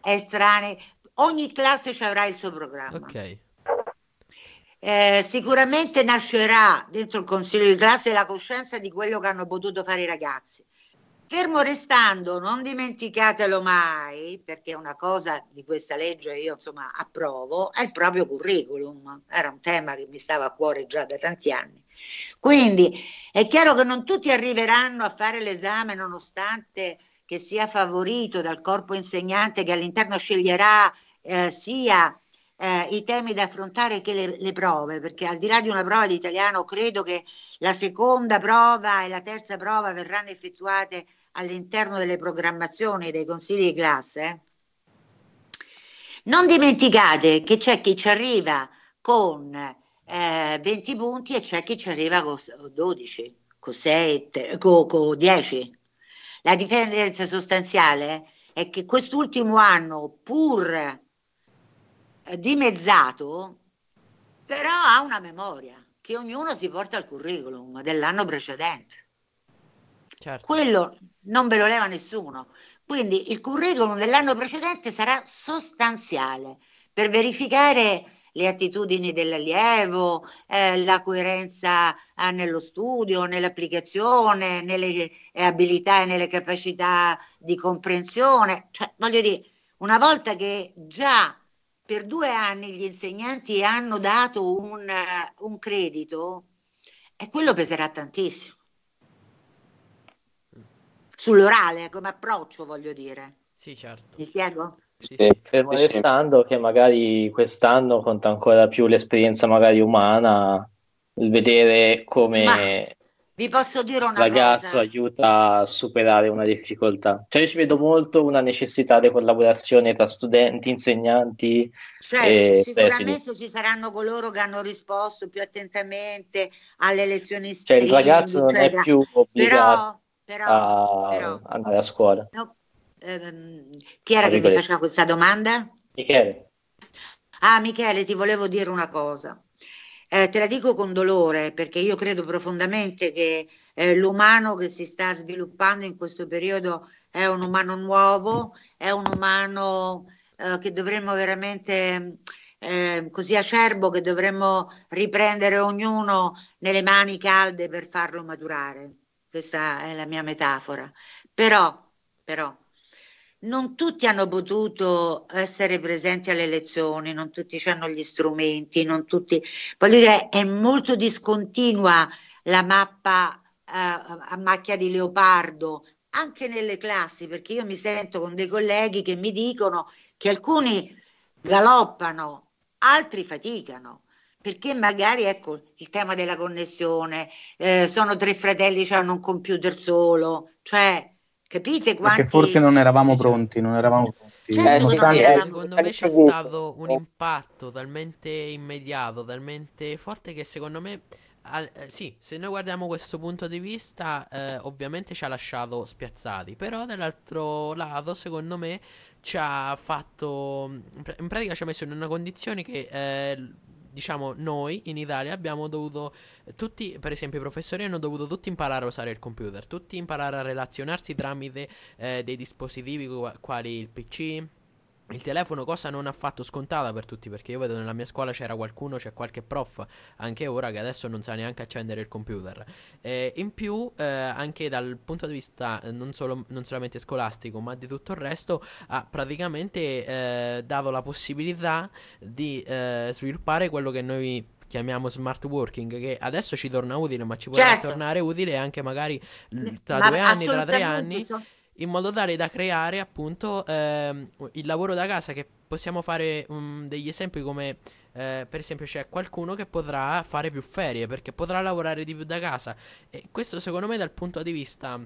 estranei, ogni classe ci avrà il suo programma. Ok, Eh, sicuramente nascerà dentro il consiglio di classe la coscienza di quello che hanno potuto fare i ragazzi. Fermo restando, non dimenticatelo mai, perché una cosa di questa legge io insomma approvo, è il proprio curriculum. Era un tema che mi stava a cuore già da tanti anni. Quindi è chiaro che non tutti arriveranno a fare l'esame nonostante che sia favorito dal corpo insegnante che all'interno sceglierà eh, sia eh, i temi da affrontare che le, le prove, perché al di là di una prova di italiano credo che la seconda prova e la terza prova verranno effettuate all'interno delle programmazioni dei consigli di classe. Non dimenticate che c'è chi ci arriva con eh, 20 punti e c'è chi ci arriva con 12, con 7, con, con 10. La differenza sostanziale è che quest'ultimo anno, pur eh, dimezzato, però ha una memoria che ognuno si porta al curriculum dell'anno precedente. Certo. Quello non ve lo leva nessuno. Quindi il curriculum dell'anno precedente sarà sostanziale per verificare le attitudini dell'allievo, eh, la coerenza eh, nello studio, nell'applicazione, nelle eh, abilità e nelle capacità di comprensione. Cioè, voglio dire, una volta che già per due anni gli insegnanti hanno dato un, eh, un credito, e quello peserà tantissimo. Sull'orale, come approccio, voglio dire. Sì, certo. Mi spiego? Sì, Sì. Fermo restando che magari quest'anno conta ancora più l'esperienza magari umana, il vedere come Ma Vi posso dire il una ragazzo cosa? aiuta a superare una difficoltà. Cioè io ci vedo molto una necessità di collaborazione tra studenti, insegnanti Certo, e sicuramente ci saranno coloro che hanno risposto più attentamente alle lezioni Cioè il streaming, ragazzo non è più obbligato Però, però, a però, andare a scuola. no, ehm, chi era che mi faceva questa domanda? Michele, Ah, Michele, ti volevo dire una cosa. Eh, te la dico con dolore perché io credo profondamente che eh, l'umano che si sta sviluppando in questo periodo è un umano nuovo, è un umano eh, che dovremmo veramente, eh, così acerbo, che dovremmo riprendere ognuno nelle mani calde per farlo maturare. Questa è la mia metafora. Però, però, non tutti hanno potuto essere presenti alle lezioni, non tutti hanno gli strumenti, non tutti, voglio dire, è molto discontinua la mappa eh, a macchia di leopardo, anche nelle classi, perché io mi sento con dei colleghi che mi dicono che alcuni galoppano, altri faticano perché magari ecco il tema della connessione, eh, sono tre fratelli che hanno un computer solo, cioè capite quanti... Perché forse non eravamo sì, pronti, non eravamo pronti. Certo, eh, secondo me c'è stato un impatto talmente immediato, talmente forte che secondo me... Al, eh, sì, se noi guardiamo questo punto di vista, eh, ovviamente ci ha lasciato spiazzati, però dall'altro lato, secondo me, ci ha fatto. In pratica ci ha messo in una condizione che eh, diciamo, noi in Italia abbiamo dovuto, tutti, per esempio i professori hanno dovuto tutti imparare a usare il computer, tutti imparare a relazionarsi tramite eh, dei dispositivi quali il PC, il telefono cosa non affatto scontata per tutti perché io vedo nella mia scuola c'era qualcuno, c'è qualche prof anche ora che adesso non sa neanche accendere il computer. Eh, in più eh, anche dal punto di vista eh, non, solo, non, solamente scolastico ma di tutto il resto ha praticamente eh, dato la possibilità di eh, sviluppare quello che noi chiamiamo smart working che adesso ci torna utile ma ci può certo. tornare utile anche magari tra ma due anni, tra tre anni. So in modo tale da creare appunto ehm, il lavoro da casa che possiamo fare um, degli esempi come eh, per esempio c'è qualcuno che potrà fare più ferie perché potrà lavorare di più da casa e questo secondo me dal punto di vista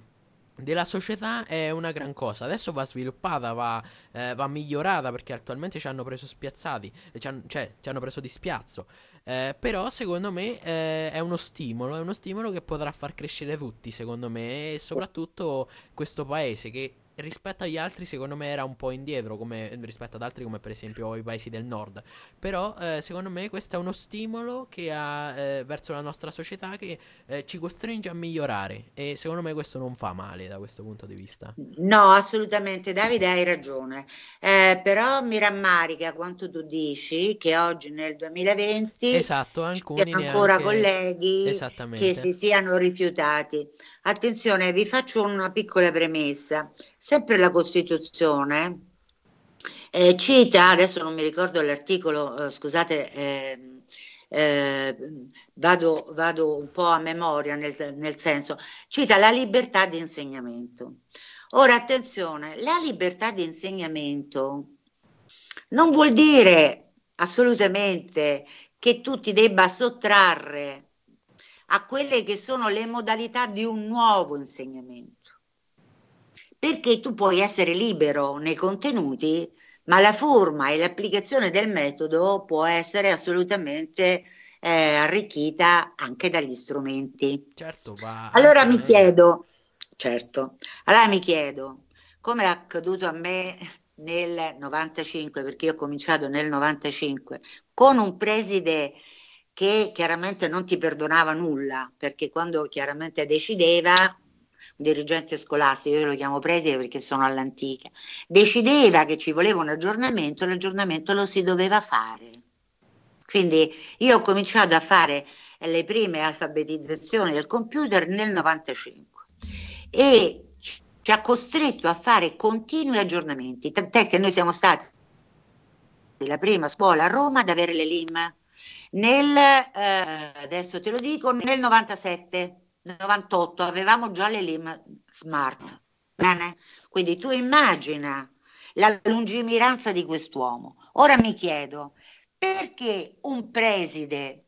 della società è una gran cosa. Adesso va sviluppata, va, eh, va migliorata perché attualmente ci hanno preso spiazzati, ci hanno, cioè ci hanno preso di spiazzo. Eh, però secondo me eh, è uno stimolo, è uno stimolo che potrà far crescere tutti, secondo me, e soprattutto questo paese che rispetto agli altri secondo me era un po' indietro come, rispetto ad altri come per esempio i paesi del nord. Però eh, secondo me questo è uno stimolo che ha eh, verso la nostra società che eh, ci costringe a migliorare. E secondo me questo non fa male da questo punto di vista. No assolutamente Davide hai ragione. Eh, però mi rammarica quanto tu dici che oggi nel 2020 esatto alcuni ancora neanche... colleghi che si siano rifiutati. Attenzione, vi faccio una piccola premessa. Sempre la Costituzione eh, cita, adesso non mi ricordo l'articolo, eh, scusate, eh, eh, vado, vado, un po' a memoria nel, nel senso, cita la libertà di insegnamento. Ora, attenzione, la libertà di insegnamento non vuol dire assolutamente che tu ti debba sottrarre a quelle che sono le modalità di un nuovo insegnamento. Perché tu puoi essere libero nei contenuti, ma la forma e l'applicazione del metodo può essere assolutamente eh, arricchita anche dagli strumenti. Certo, va. Allora mi chiedo, certo, allora mi chiedo, come è accaduto a me nel 95, perché io ho cominciato nel 95, con un preside che chiaramente non ti perdonava nulla, perché quando chiaramente decideva, dirigente scolastico, io lo chiamo preside perché sono all'antica, decideva che ci voleva un aggiornamento, l'aggiornamento lo si doveva fare. Quindi io ho cominciato a fare le prime alfabetizzazioni del computer nel 95 e ci ha costretto a fare continui aggiornamenti, tant'è che noi siamo stati la prima scuola a Roma ad avere le LIM nel, eh, adesso te lo dico, nel 97, 98 avevamo già le LIM smart. Bene? Quindi tu immagina la lungimiranza di quest'uomo. Ora mi chiedo, perché un preside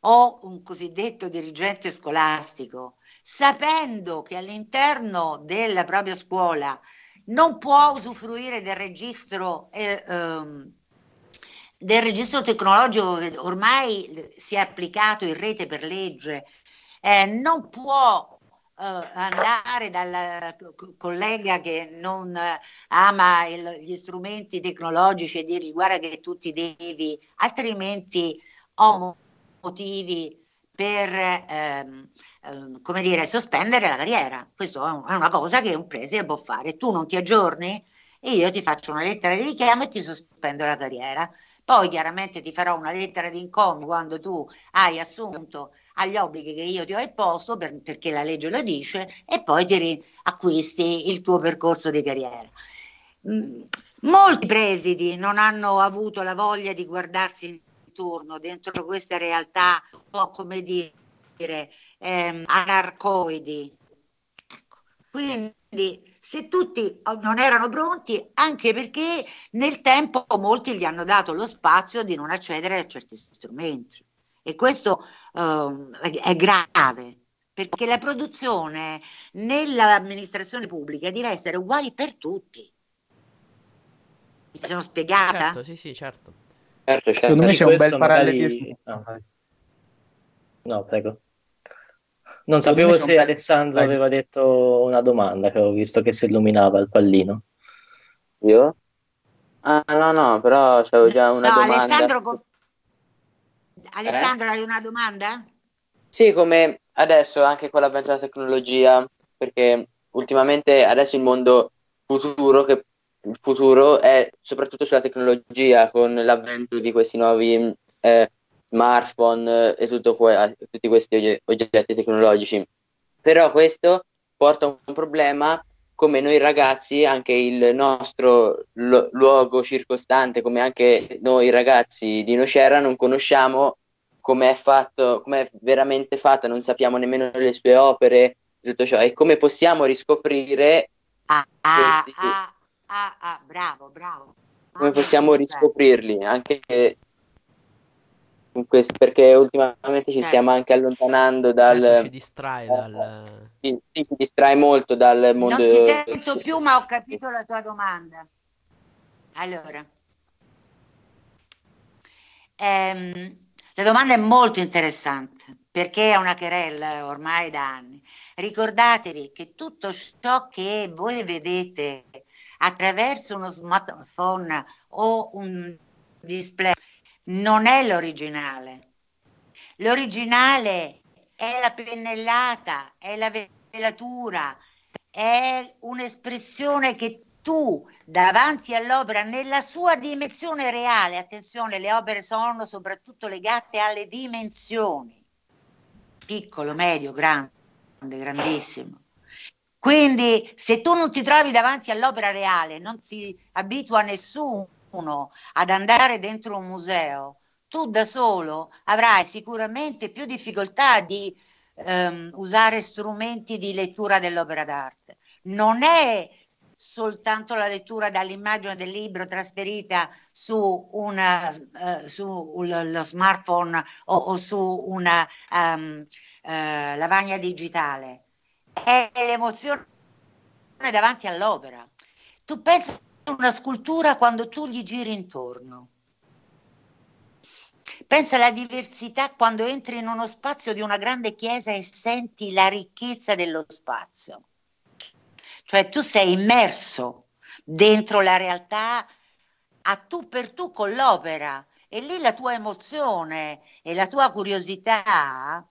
o un cosiddetto dirigente scolastico, sapendo che all'interno della propria scuola non può usufruire del registro eh, ehm, del registro tecnologico che ormai si è applicato in rete per legge, eh, non può eh, andare dal collega che non ama il, gli strumenti tecnologici e dirgli guarda che tu ti devi, altrimenti ho motivi per ehm, ehm, come dire, sospendere la carriera. Questo è una cosa che un preside può fare. Tu non ti aggiorni e io ti faccio una lettera di richiamo e ti sospendo la carriera. Poi chiaramente ti farò una lettera di incomio quando tu hai assunto agli obblighi che io ti ho imposto per, perché la legge lo dice e poi ti acquisti il tuo percorso di carriera. mh, molti presidi non hanno avuto la voglia di guardarsi intorno dentro questa realtà un po' come dire ehm, anarcoidi. Ecco. Quindi se tutti non erano pronti, anche perché nel tempo molti gli hanno dato lo spazio di non accedere a certi strumenti. E questo uh, è grave, perché la produzione nell'amministrazione pubblica deve essere uguale per tutti. Mi sono spiegata? Certo, sì, sì, certo. certo, certo. Secondo me c'è un bel parallelismo. Magari... No, prego. Non sapevo se Alessandro aveva detto una domanda che avevo visto che si illuminava il pallino. Io? Ah, no, no, però c'avevo già una no, domanda. Alessandro, Alessandro eh? hai una domanda? Sì, come adesso anche con l'avvento della tecnologia, perché ultimamente adesso il mondo futuro, che il futuro è soprattutto sulla tecnologia, con l'avvento di questi nuovi eh, smartphone e tutto que- tutti questi oggetti tecnologici. Però questo porta a un problema come noi ragazzi, anche il nostro lo- luogo circostante, come anche noi ragazzi di Nocera, non conosciamo come è fatto, come è veramente fatta, non sappiamo nemmeno le sue opere, tutto ciò, e come possiamo riscoprire ah, ah, ah, ah, ah, bravo, bravo. Come possiamo riscoprirli, anche questo, perché ultimamente ci certo. stiamo anche allontanando dal... Certo, ci distrae dal... Sì, si distrae molto dal mondo... Non ti sento più, ma ho capito la tua domanda. Allora, ehm, la domanda è molto interessante perché è una querella ormai da anni. Ricordatevi che tutto ciò che voi vedete attraverso uno smartphone o un display non è l'originale. L'originale è la pennellata, è la velatura, è un'espressione che tu davanti all'opera nella sua dimensione reale, attenzione, le opere sono soprattutto legate alle dimensioni, piccolo, medio, grande, grandissimo. Quindi se tu non ti trovi davanti all'opera reale, non si abitua nessuno ad andare dentro un museo, tu da solo avrai sicuramente più difficoltà di ehm, usare strumenti di lettura dell'opera d'arte. Non è soltanto la lettura dall'immagine del libro trasferita su, una, uh, su lo smartphone o, o su una um, uh, lavagna digitale, è l'emozione davanti all'opera. Tu pensi a una scultura quando tu gli giri intorno. Pensa alla diversità quando entri in uno spazio di una grande chiesa e senti la ricchezza dello spazio cioè tu sei immerso dentro la realtà a tu per tu con l'opera e lì la tua emozione e la tua curiosità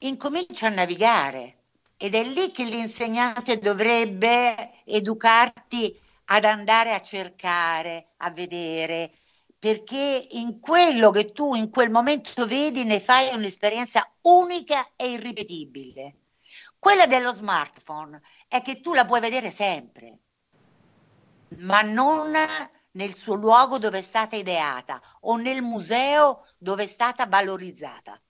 incomincia a navigare ed è lì che l'insegnante dovrebbe educarti ad andare a cercare, a vedere, perché in quello che tu in quel momento vedi ne fai un'esperienza unica e irripetibile. Quella dello smartphone è che tu la puoi vedere sempre, ma non nel suo luogo dove è stata ideata o nel museo dove è stata valorizzata.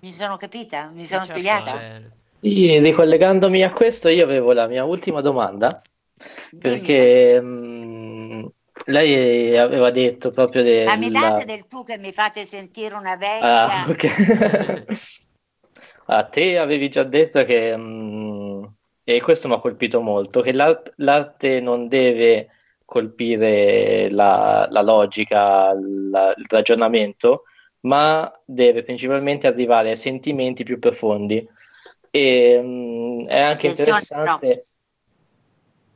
Mi sono capita? Mi sì, sono certo, spiegata? Eh... Sì, ricollegandomi a questo, io avevo la mia ultima domanda, perché mh, mm, lei aveva detto proprio del... Ma mi date del tu che mi fate sentire una vecchia... Ah, ok. a te avevi già detto che... Mh, e questo mi ha colpito molto, che l'ar- l'arte non deve colpire la, la logica, la, il ragionamento, ma deve principalmente arrivare ai sentimenti più profondi. E mh, mm, è anche interessante...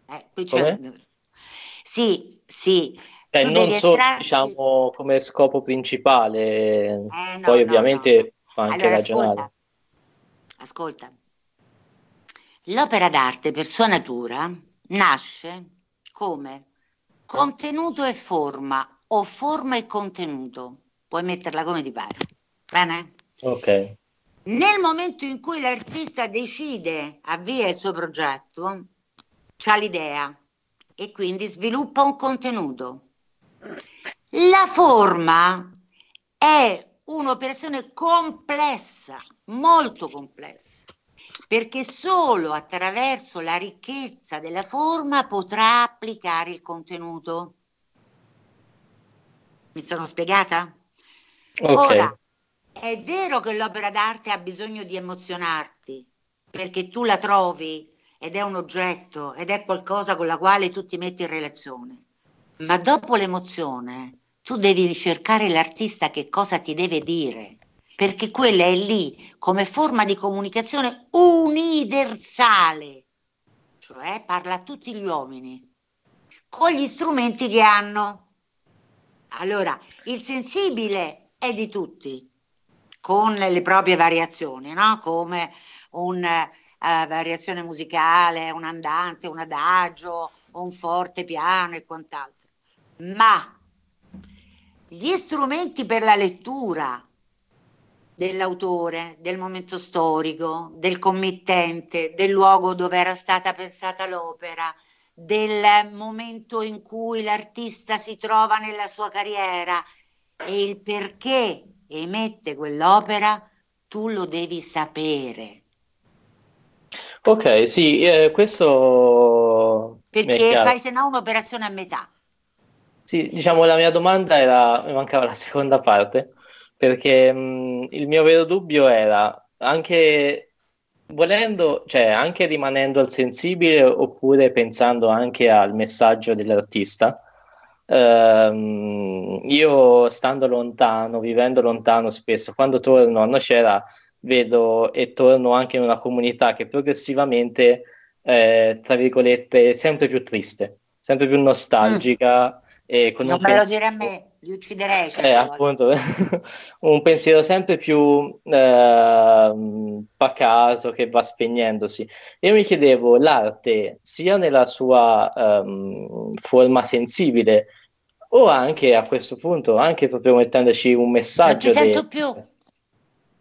No. Eh, sì, sì. Cioè, non solo entrarci... diciamo come scopo principale, eh, no, poi no, ovviamente no. fa anche allora, ragionare. Ascolta, ascolta, L'opera d'arte per sua natura nasce come contenuto e forma o forma e contenuto. Puoi metterla come ti pare. Bene? Ok. Nel momento in cui l'artista decide, avvia il suo progetto, c'ha l'idea, e quindi sviluppa un contenuto. La forma è un'operazione complessa, molto complessa, perché solo attraverso la ricchezza della forma potrà applicare il contenuto. Mi sono spiegata? Ok. Ora, è vero che l'opera d'arte ha bisogno di emozionarti, perché tu la trovi ed è un oggetto ed è qualcosa con la quale tu ti metti in relazione. Ma dopo l'emozione, tu devi ricercare l'artista che cosa ti deve dire, perché quella è lì come forma di comunicazione universale, cioè parla a tutti gli uomini, con gli strumenti che hanno. Allora, il sensibile è di tutti, con le proprie variazioni, no? come una uh, variazione musicale, un andante, un adagio, un forte piano e quant'altro. Ma gli strumenti per la lettura dell'autore, del momento storico, del committente, del luogo dove era stata pensata l'opera, del momento in cui l'artista si trova nella sua carriera e il perché emette quell'opera, tu lo devi sapere. Ok, sì, eh, questo Perché fai se no un'operazione a metà. Sì, diciamo la mia domanda era, mi mancava la seconda parte, perché mh, il mio vero dubbio era anche volendo, cioè anche rimanendo al sensibile oppure pensando anche al messaggio dell'artista. Ehm, io stando lontano, vivendo lontano spesso, quando torno a Nocera vedo e torno anche in una comunità che progressivamente, eh, tra virgolette, è sempre più triste, sempre più nostalgica e con Non me lo pensiero- dire a me, li ucciderei. certe eh, appunto, un pensiero sempre più ehm, pacato che va spegnendosi. Io mi chiedevo, l'arte, sia nella sua ehm, forma sensibile, o anche a questo punto, anche proprio mettendoci un Non messaggio ti sento de- più.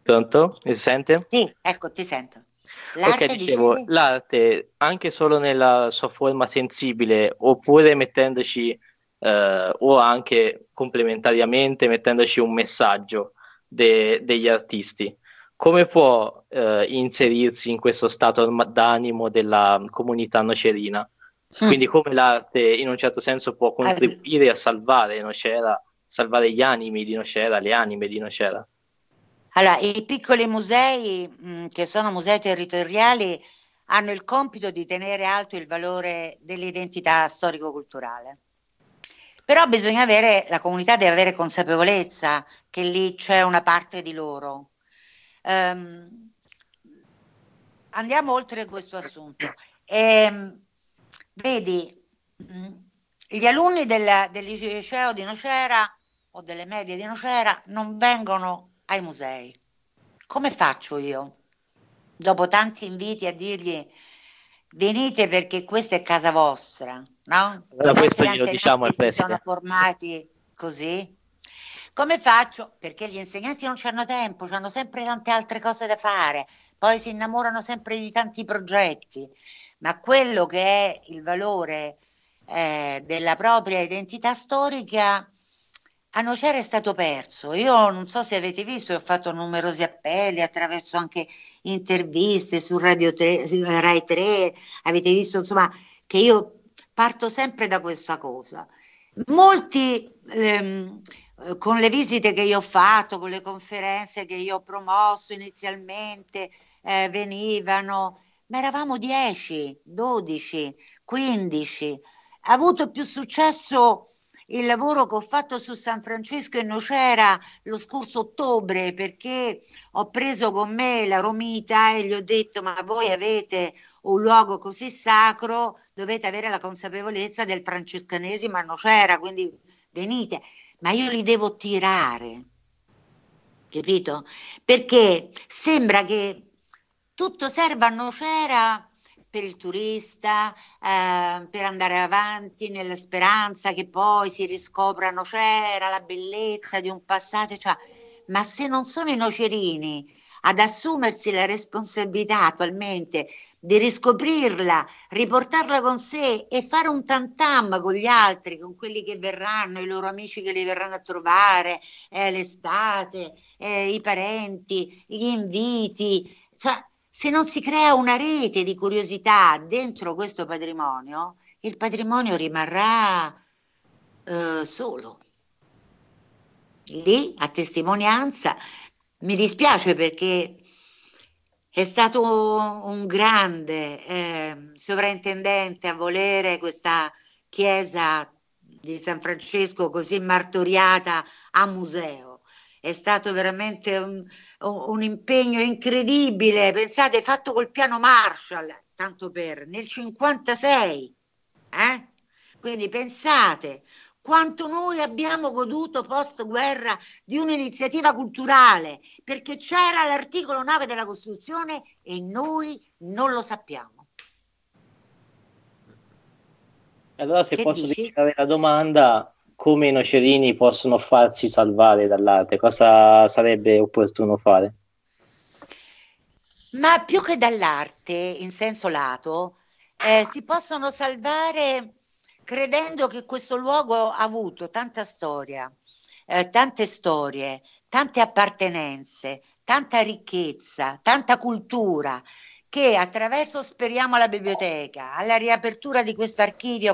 Pronto? Mi si sente? Sì, ecco, ti sento. L'arte Ok, dicevo, dicevi? l'arte anche solo nella sua forma sensibile, oppure mettendoci, eh, o anche complementariamente, mettendoci un messaggio de- degli artisti, come può eh, inserirsi in questo stato d'animo della comunità nocerina? Quindi come l'arte in un certo senso può contribuire a salvare Nocera, salvare gli animi di Nocera, le anime di Nocera? Allora, i piccoli musei, mh, che sono musei territoriali, hanno il compito di tenere alto il valore dell'identità storico-culturale. Però bisogna avere, la comunità deve avere consapevolezza che lì c'è una parte di loro. Ehm, andiamo oltre questo assunto. Ehm, vedi, mh, gli alunni del, del liceo di Nocera o delle medie di Nocera non vengono ai musei. Come faccio io? Dopo tanti inviti a dirgli venite perché questa è casa vostra, no? Allora, questo glielo diciamo al si sono preside. formati così. Come faccio? Perché gli insegnanti non hanno tempo, hanno sempre tante altre cose da fare, poi si innamorano sempre di tanti progetti, ma quello che è il valore eh, della propria identità storica a Nocera è stato perso. Io non so se avete visto, ho fatto numerosi appelli attraverso anche interviste su Radio 3, su Rai 3, avete visto insomma che io parto sempre da questa cosa. Molti ehm, eh, con le visite che io ho fatto, con le conferenze che io ho promosso inizialmente, eh, venivano, ma eravamo 10, 12, 15. Ha avuto più successo il lavoro che ho fatto su San Francesco e Nocera lo scorso ottobre perché ho preso con me la Romita e gli ho detto ma voi avete un luogo così sacro, dovete avere la consapevolezza del francescanesimo a Nocera, quindi venite, ma io li devo tirare, capito? Perché sembra che tutto serva a Nocera per il turista, eh, per andare avanti nella speranza che poi si riscopra Nocera, la bellezza di un passato, cioè, ma se non sono i nocerini ad assumersi la responsabilità attualmente, di riscoprirla, riportarla con sé e fare un tantam con gli altri, con quelli che verranno, i loro amici che li verranno a trovare, eh, l'estate, eh, i parenti, gli inviti. Cioè, se non si crea una rete di curiosità dentro questo patrimonio, il patrimonio rimarrà eh, solo. Lì, a testimonianza, mi dispiace perché è stato un grande eh, sovrintendente a volere questa chiesa di San Francesco così martoriata a museo. È stato veramente un, un impegno incredibile, pensate, fatto col piano Marshall, tanto per, nel 56. Eh? Quindi pensate, quanto noi abbiamo goduto post guerra di un'iniziativa culturale, perché c'era l'articolo 9 della Costituzione e noi non lo sappiamo. Allora se che posso dici? la domanda, come i nocerini possono farsi salvare dall'arte? Cosa sarebbe opportuno fare? Ma più che dall'arte, in senso lato, eh, si possono salvare credendo che questo luogo ha avuto tanta storia, eh, tante storie, tante appartenenze, tanta ricchezza, tanta cultura, che attraverso, speriamo, la biblioteca, alla riapertura di questo archivio,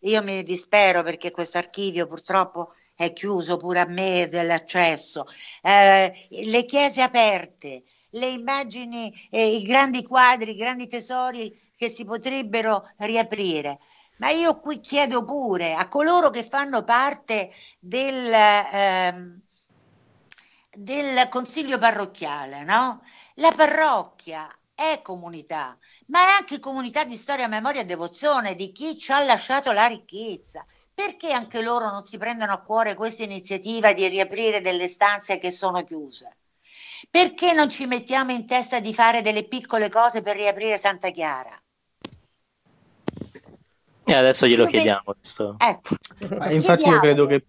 io mi dispero perché questo archivio purtroppo è chiuso pure a me dell'accesso, eh, le chiese aperte, le immagini, eh, i grandi quadri, i grandi tesori che si potrebbero riaprire. Ma io qui chiedo pure a coloro che fanno parte del, ehm, del consiglio parrocchiale, no? La parrocchia è comunità, ma è anche comunità di storia, memoria e devozione di chi ci ha lasciato la ricchezza. Perché anche loro non si prendono a cuore questa iniziativa di riaprire delle stanze che sono chiuse? Perché non ci mettiamo in testa di fare delle piccole cose per riaprire Santa Chiara? E adesso glielo Io chiediamo. Questo. Ecco. infatti io credo che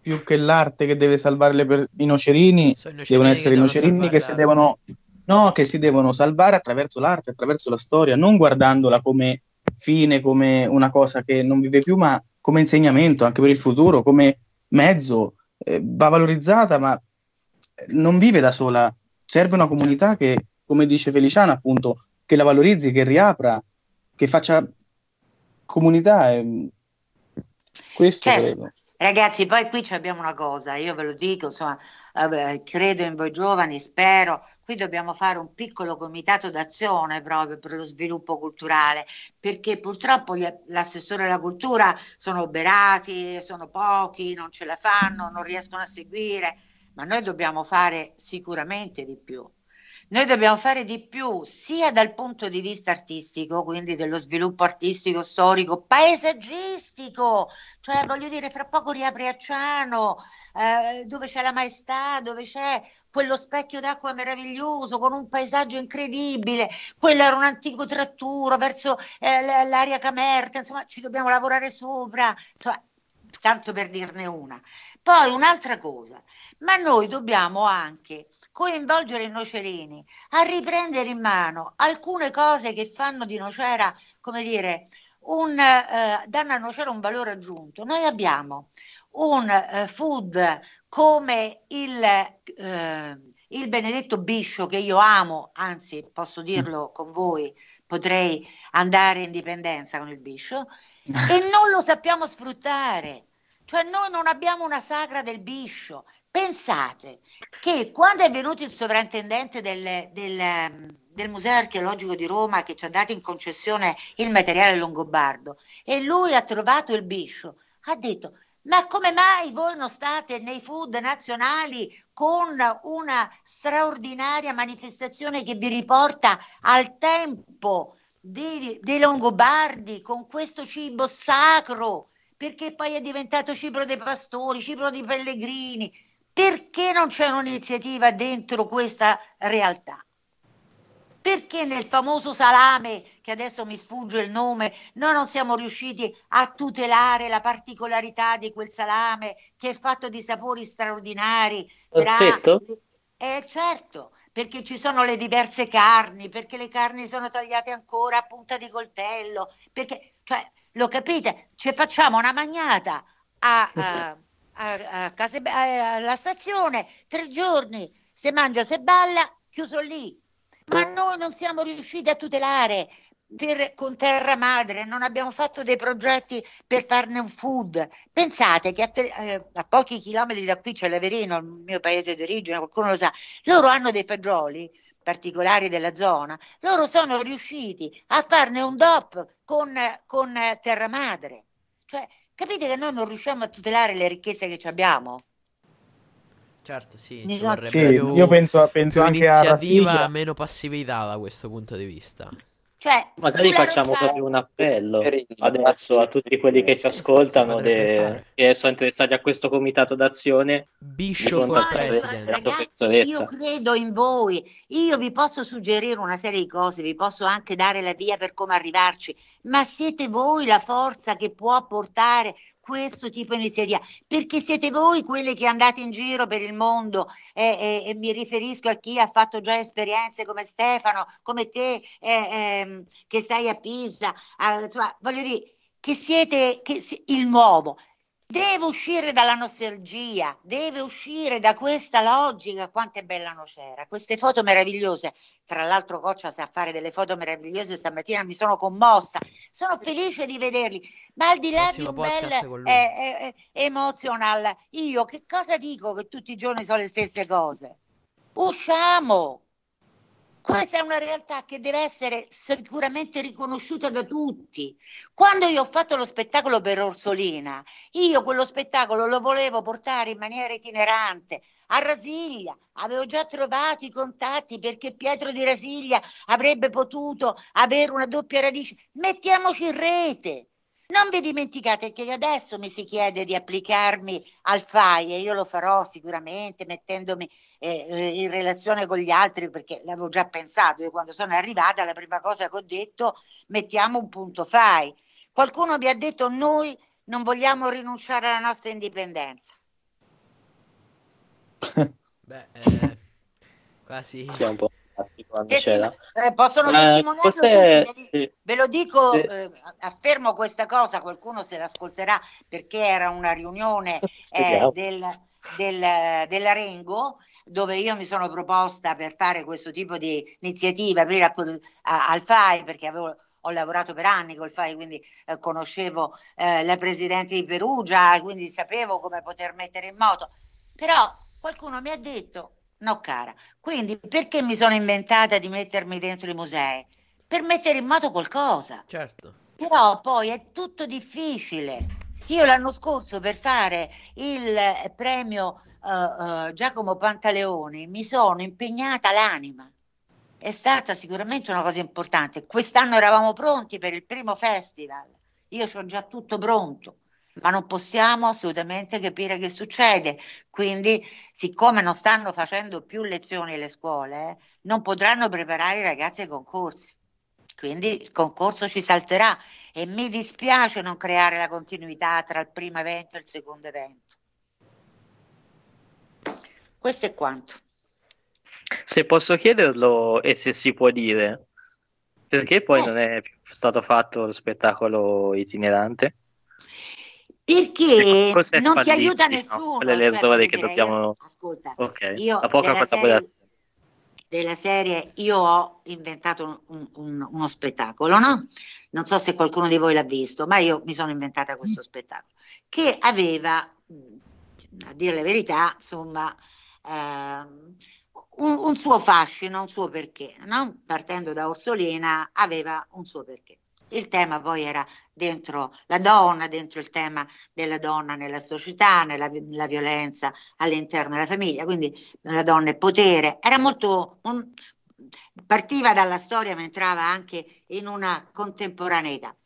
più che l'arte che deve salvare per... i nocerini, devono essere i nocerini che si devono... No, che si devono salvare attraverso l'arte, attraverso la storia, non guardandola come fine, come una cosa che non vive più, ma come insegnamento anche per il futuro, come mezzo. Eh, va valorizzata, ma non vive da sola. Serve una comunità che, come dice Feliciana, appunto, che la valorizzi, che riapra, che faccia comunità è questo certo. credo. Ragazzi, poi qui abbiamo una cosa, io ve lo dico, insomma, eh, credo in voi giovani, spero, qui dobbiamo fare un piccolo comitato d'azione proprio per lo sviluppo culturale, perché purtroppo gli, l'assessore alla cultura sono oberati, sono pochi, non ce la fanno, non riescono a seguire, ma noi dobbiamo fare sicuramente di più. Noi dobbiamo fare di più sia dal punto di vista artistico, quindi dello sviluppo artistico, storico, paesaggistico, cioè voglio dire, fra poco riapre Acciano, eh, dove c'è la maestà, dove c'è quello specchio d'acqua meraviglioso con un paesaggio incredibile, quello era un antico tratturo verso eh, l'aria camerta, insomma ci dobbiamo lavorare sopra, insomma, tanto per dirne una. Poi un'altra cosa, ma noi dobbiamo anche coinvolgere i nocerini a riprendere in mano alcune cose che fanno di Nocera, come dire, un, eh, danno a Nocera un valore aggiunto. Noi abbiamo un eh, food come il, eh, il benedetto biscio che io amo, anzi posso dirlo con voi, potrei andare in dipendenza con il biscio, e non lo sappiamo sfruttare. Cioè noi non abbiamo una sagra del biscio, Pensate che quando è venuto il sovrintendente del, del, del, Museo Archeologico di Roma che ci ha dato in concessione il materiale longobardo e lui ha trovato il biscio, ha detto ma come mai voi non state nei food nazionali con una straordinaria manifestazione che vi riporta al tempo dei, dei Longobardi con questo cibo sacro? Perché poi è diventato cibo dei pastori, cibo dei pellegrini, perché non c'è un'iniziativa dentro questa realtà? Perché nel famoso salame, che adesso mi sfugge il nome, noi non siamo riusciti a tutelare la particolarità di quel salame che è fatto di sapori straordinari? Orzetto? Eh certo, perché ci sono le diverse carni, perché le carni sono tagliate ancora a punta di coltello, perché, cioè, lo capite? Ci facciamo una magnata a, a, a, a case, alla stazione, tre giorni, se mangia, se balla, chiuso lì. Ma noi non siamo riusciti a tutelare per, con Terra Madre, non abbiamo fatto dei progetti per farne un food. Pensate che a, eh, a pochi chilometri da qui c'è l'Averino, il mio paese d'origine, qualcuno lo sa, loro hanno dei fagioli particolari della zona, loro sono riusciti a farne un DOP con, con Terra Madre. Cioè, capite che noi non riusciamo a tutelare le ricchezze che abbiamo? Certo, sì, ci vorrebbe sì, più, io penso, penso più anche iniziativa, a meno passività da questo punto di vista. Cioè, Magari facciamo roccia... proprio un appello adesso a tutti quelli che ci ascoltano de... che sono interessati a questo comitato d'azione. Bishop for President. Ragazzi, io credo in voi. Io vi posso suggerire una serie di cose, vi posso anche dare la via per come arrivarci, ma siete voi la forza che può portare questo tipo di iniziativa, perché siete voi quelli che andate in giro per il mondo e, e, e mi riferisco a chi ha fatto già esperienze come Stefano, come te eh, eh, che sei a Pisa, a, insomma, voglio dire che siete che, il nuovo. Deve uscire dalla nostalgia, deve uscire da questa logica. Quanto è bella Nocera, queste foto meravigliose. Tra l'altro, Coccia sa fare delle foto meravigliose. Stamattina mi sono commossa, sono felice di vederli. Ma al di là di un bel eh, eh, emozional, io che cosa dico che tutti i giorni sono le stesse cose? Usciamo, questa è una realtà che deve essere sicuramente riconosciuta da tutti. Quando io ho fatto lo spettacolo per Orsolina, io quello spettacolo lo volevo portare in maniera itinerante a Rasiglia. Avevo già trovato i contatti perché Pietro di Rasiglia avrebbe potuto avere una doppia radice. Mettiamoci in rete. Non vi dimenticate che adesso mi si chiede di applicarmi al FAI e io lo farò sicuramente mettendomi eh, in relazione con gli altri perché l'avevo già pensato. Io quando sono arrivata la prima cosa che ho detto mettiamo un punto FAI. Qualcuno mi ha detto noi non vogliamo rinunciare alla nostra indipendenza. Beh, eh, quasi... Sì, un po' eh, possono eh, testimoniarlo sì. ve lo dico sì. eh, affermo questa cosa qualcuno se l'ascolterà perché era una riunione eh, del, del, dell'Arengo dove io mi sono proposta per fare questo tipo di iniziativa aprire a, a, al FAI perché avevo ho lavorato per anni col FAI, quindi eh, conoscevo eh, la presidente di Perugia, quindi sapevo come poter mettere in moto. Però qualcuno mi ha detto No, cara. Quindi perché mi sono inventata di mettermi dentro i musei? Per mettere in moto qualcosa. Certo. Però poi è tutto difficile. Io l'anno scorso per fare il premio uh, Giacomo Pantaleoni mi sono impegnata l'anima. È stata sicuramente una cosa importante. Quest'anno eravamo pronti per il primo festival. Io ho già tutto pronto ma non possiamo assolutamente capire che succede. Quindi, siccome non stanno facendo più lezioni le scuole, eh, non potranno preparare i ragazzi ai concorsi. Quindi il concorso ci salterà e mi dispiace non creare la continuità tra il primo evento e il secondo evento. Questo è quanto. Se posso chiederlo e se si può dire, perché poi eh. non è più stato fatto lo spettacolo itinerante? perché non ti aiuta nessuno. Quelle le cioè, che dobbiamo... Ascolta, okay. io la poca della serie, della serie io ho inventato un, un, uno spettacolo, no? Non so se qualcuno di voi l'ha visto, ma io mi sono inventata questo mm. spettacolo che aveva, a dire la verità, insomma, ehm, un, un, suo fascino, un suo perché, no? Partendo da Orsolina aveva un suo perché. Il tema poi era dentro la donna, dentro il tema della donna nella società, nella, nella violenza all'interno della famiglia, quindi la donna e potere. Era molto, un, partiva dalla storia ma entrava anche in una contemporaneità.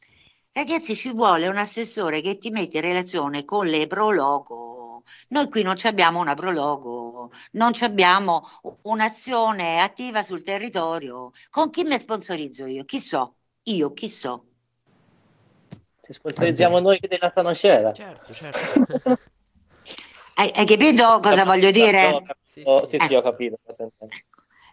Ragazzi, ci vuole un assessore che ti mette in relazione con le prologo. Noi qui non abbiamo una prologo, non abbiamo un'azione attiva sul territorio. Con chi mi sponsorizzo io? Chi so? Io chi so? Ti sponsorizziamo noi che della c'era. Certo, certo. hai, hai, capito cosa voglio dire? Sì, sì, oh, sì, ho capito.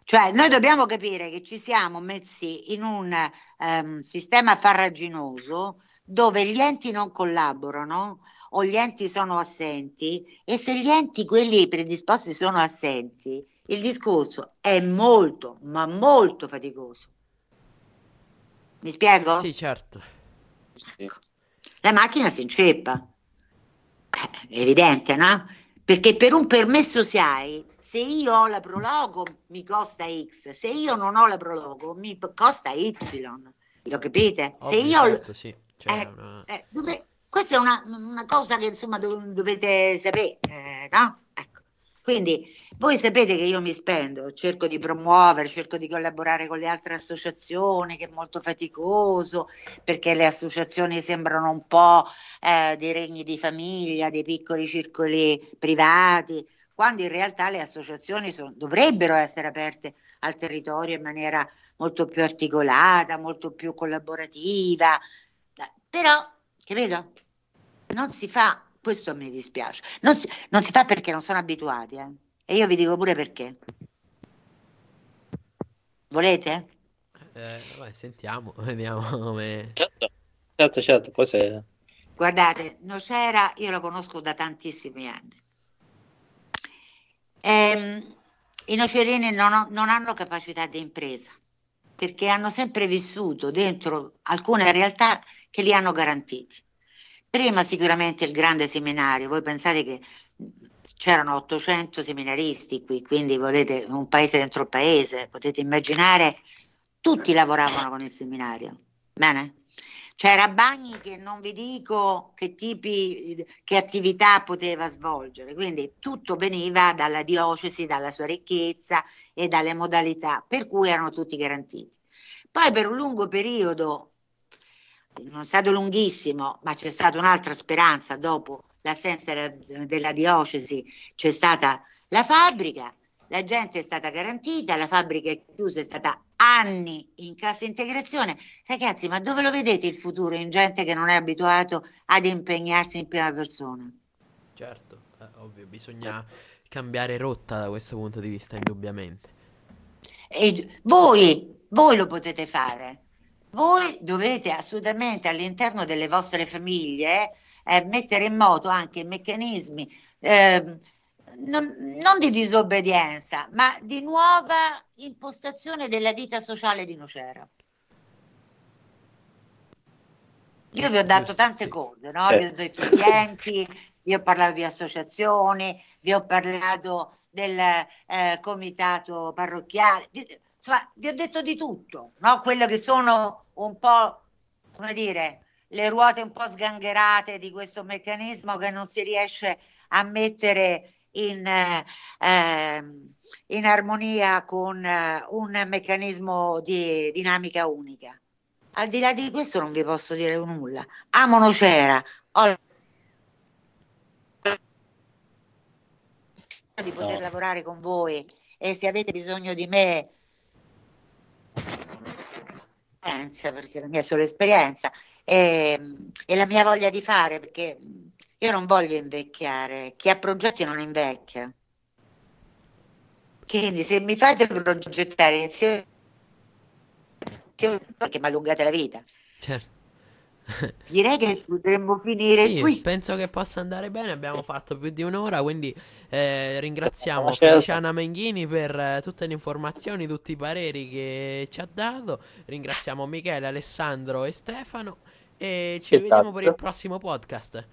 Cioè, noi dobbiamo capire che ci siamo messi in un ehm, sistema farraginoso dove gli enti non collaborano o gli enti sono assenti e se gli enti, quelli predisposti, sono assenti, il discorso è molto, ma molto faticoso. Mi spiego? Sì, certo. La macchina si inceppa. Eh, È evidente, no? Perché per un permesso SIAI, se io ho la prologo mi costa X, se io non ho la prologo mi costa Y. Lo capite? se Ovvio, io ho- certo, sì. Cioè, eh, una- eh, dove- questa è una, una cosa che insomma dov- dovete sapere, eh, no? Ecco. Quindi voi sapete che io mi spendo, cerco di promuovere, cerco di collaborare con le altre associazioni, che è molto faticoso, perché le associazioni sembrano un po' eh, dei regni di famiglia, dei piccoli circoli privati, quando in realtà le associazioni son- dovrebbero essere aperte al territorio in maniera molto più articolata, molto più collaborativa. Però, capito? Non si fa, questo mi dispiace, non si, non si fa perché non sono abituati, eh. E io vi dico pure perché. Volete? eh, vabbè, sentiamo, vediamo come... Certo, certo, certo, poi se... Guardate, Nocera io lo conosco da tantissimi anni. Ehm, I nocerini non, ho- non hanno capacità di impresa perché hanno sempre vissuto dentro alcune realtà che li hanno garantiti. Prima sicuramente il grande seminario, voi pensate che c'erano 800 seminaristi qui, quindi volete un paese dentro il paese, potete immaginare, tutti lavoravano con il seminario. Bene? C'era Bagni che non vi dico che tipi, che attività poteva svolgere, quindi tutto veniva dalla diocesi, dalla sua ricchezza e dalle modalità, per cui erano tutti garantiti. Poi per un lungo periodo, non è stato lunghissimo, ma c'è stata un'altra speranza dopo l'assenza della, diocesi, c'è stata la fabbrica, la gente è stata garantita, la fabbrica è chiusa, è stata anni in cassa integrazione. Ragazzi, ma dove lo vedete il futuro in gente che non è abituato ad impegnarsi in prima persona? Certo, eh, ovvio, bisogna cambiare rotta da questo punto di vista, indubbiamente. E voi, voi lo potete fare. Voi dovete assolutamente all'interno delle vostre famiglie eh, mettere in moto anche meccanismi ehm, non, non di disobbedienza, ma di nuova impostazione della vita sociale di Nocera. Io vi ho dato tante cose, no? Eh. Vi ho detto di enti, vi ho parlato di associazioni, vi ho parlato del eh, comitato parrocchiale, vi- insomma, vi ho detto di tutto, no? Quello che sono un po', come dire, le ruote un po' sgangherate di questo meccanismo che non si riesce a mettere in, eh, in armonia con eh, un meccanismo di dinamica unica. Al di là di questo non vi posso dire nulla. Amo Nocera, ho di poter No. lavorare con voi e se avete bisogno di me esperienza, perché la mia è solo esperienza e, e la mia voglia di fare perché io non voglio invecchiare chi ha progetti non invecchia quindi se mi fate progettare insieme perché mi allungate la vita Certo. direi che potremmo finire Sì, qui penso che possa andare bene. Abbiamo fatto più di un'ora, quindi eh, ringraziamo Certo. Feliciana Menghini per eh, tutte le informazioni, tutti i pareri che ci ha dato. Ringraziamo Michele, Alessandro e Stefano. E ci Esatto. vediamo per il prossimo podcast.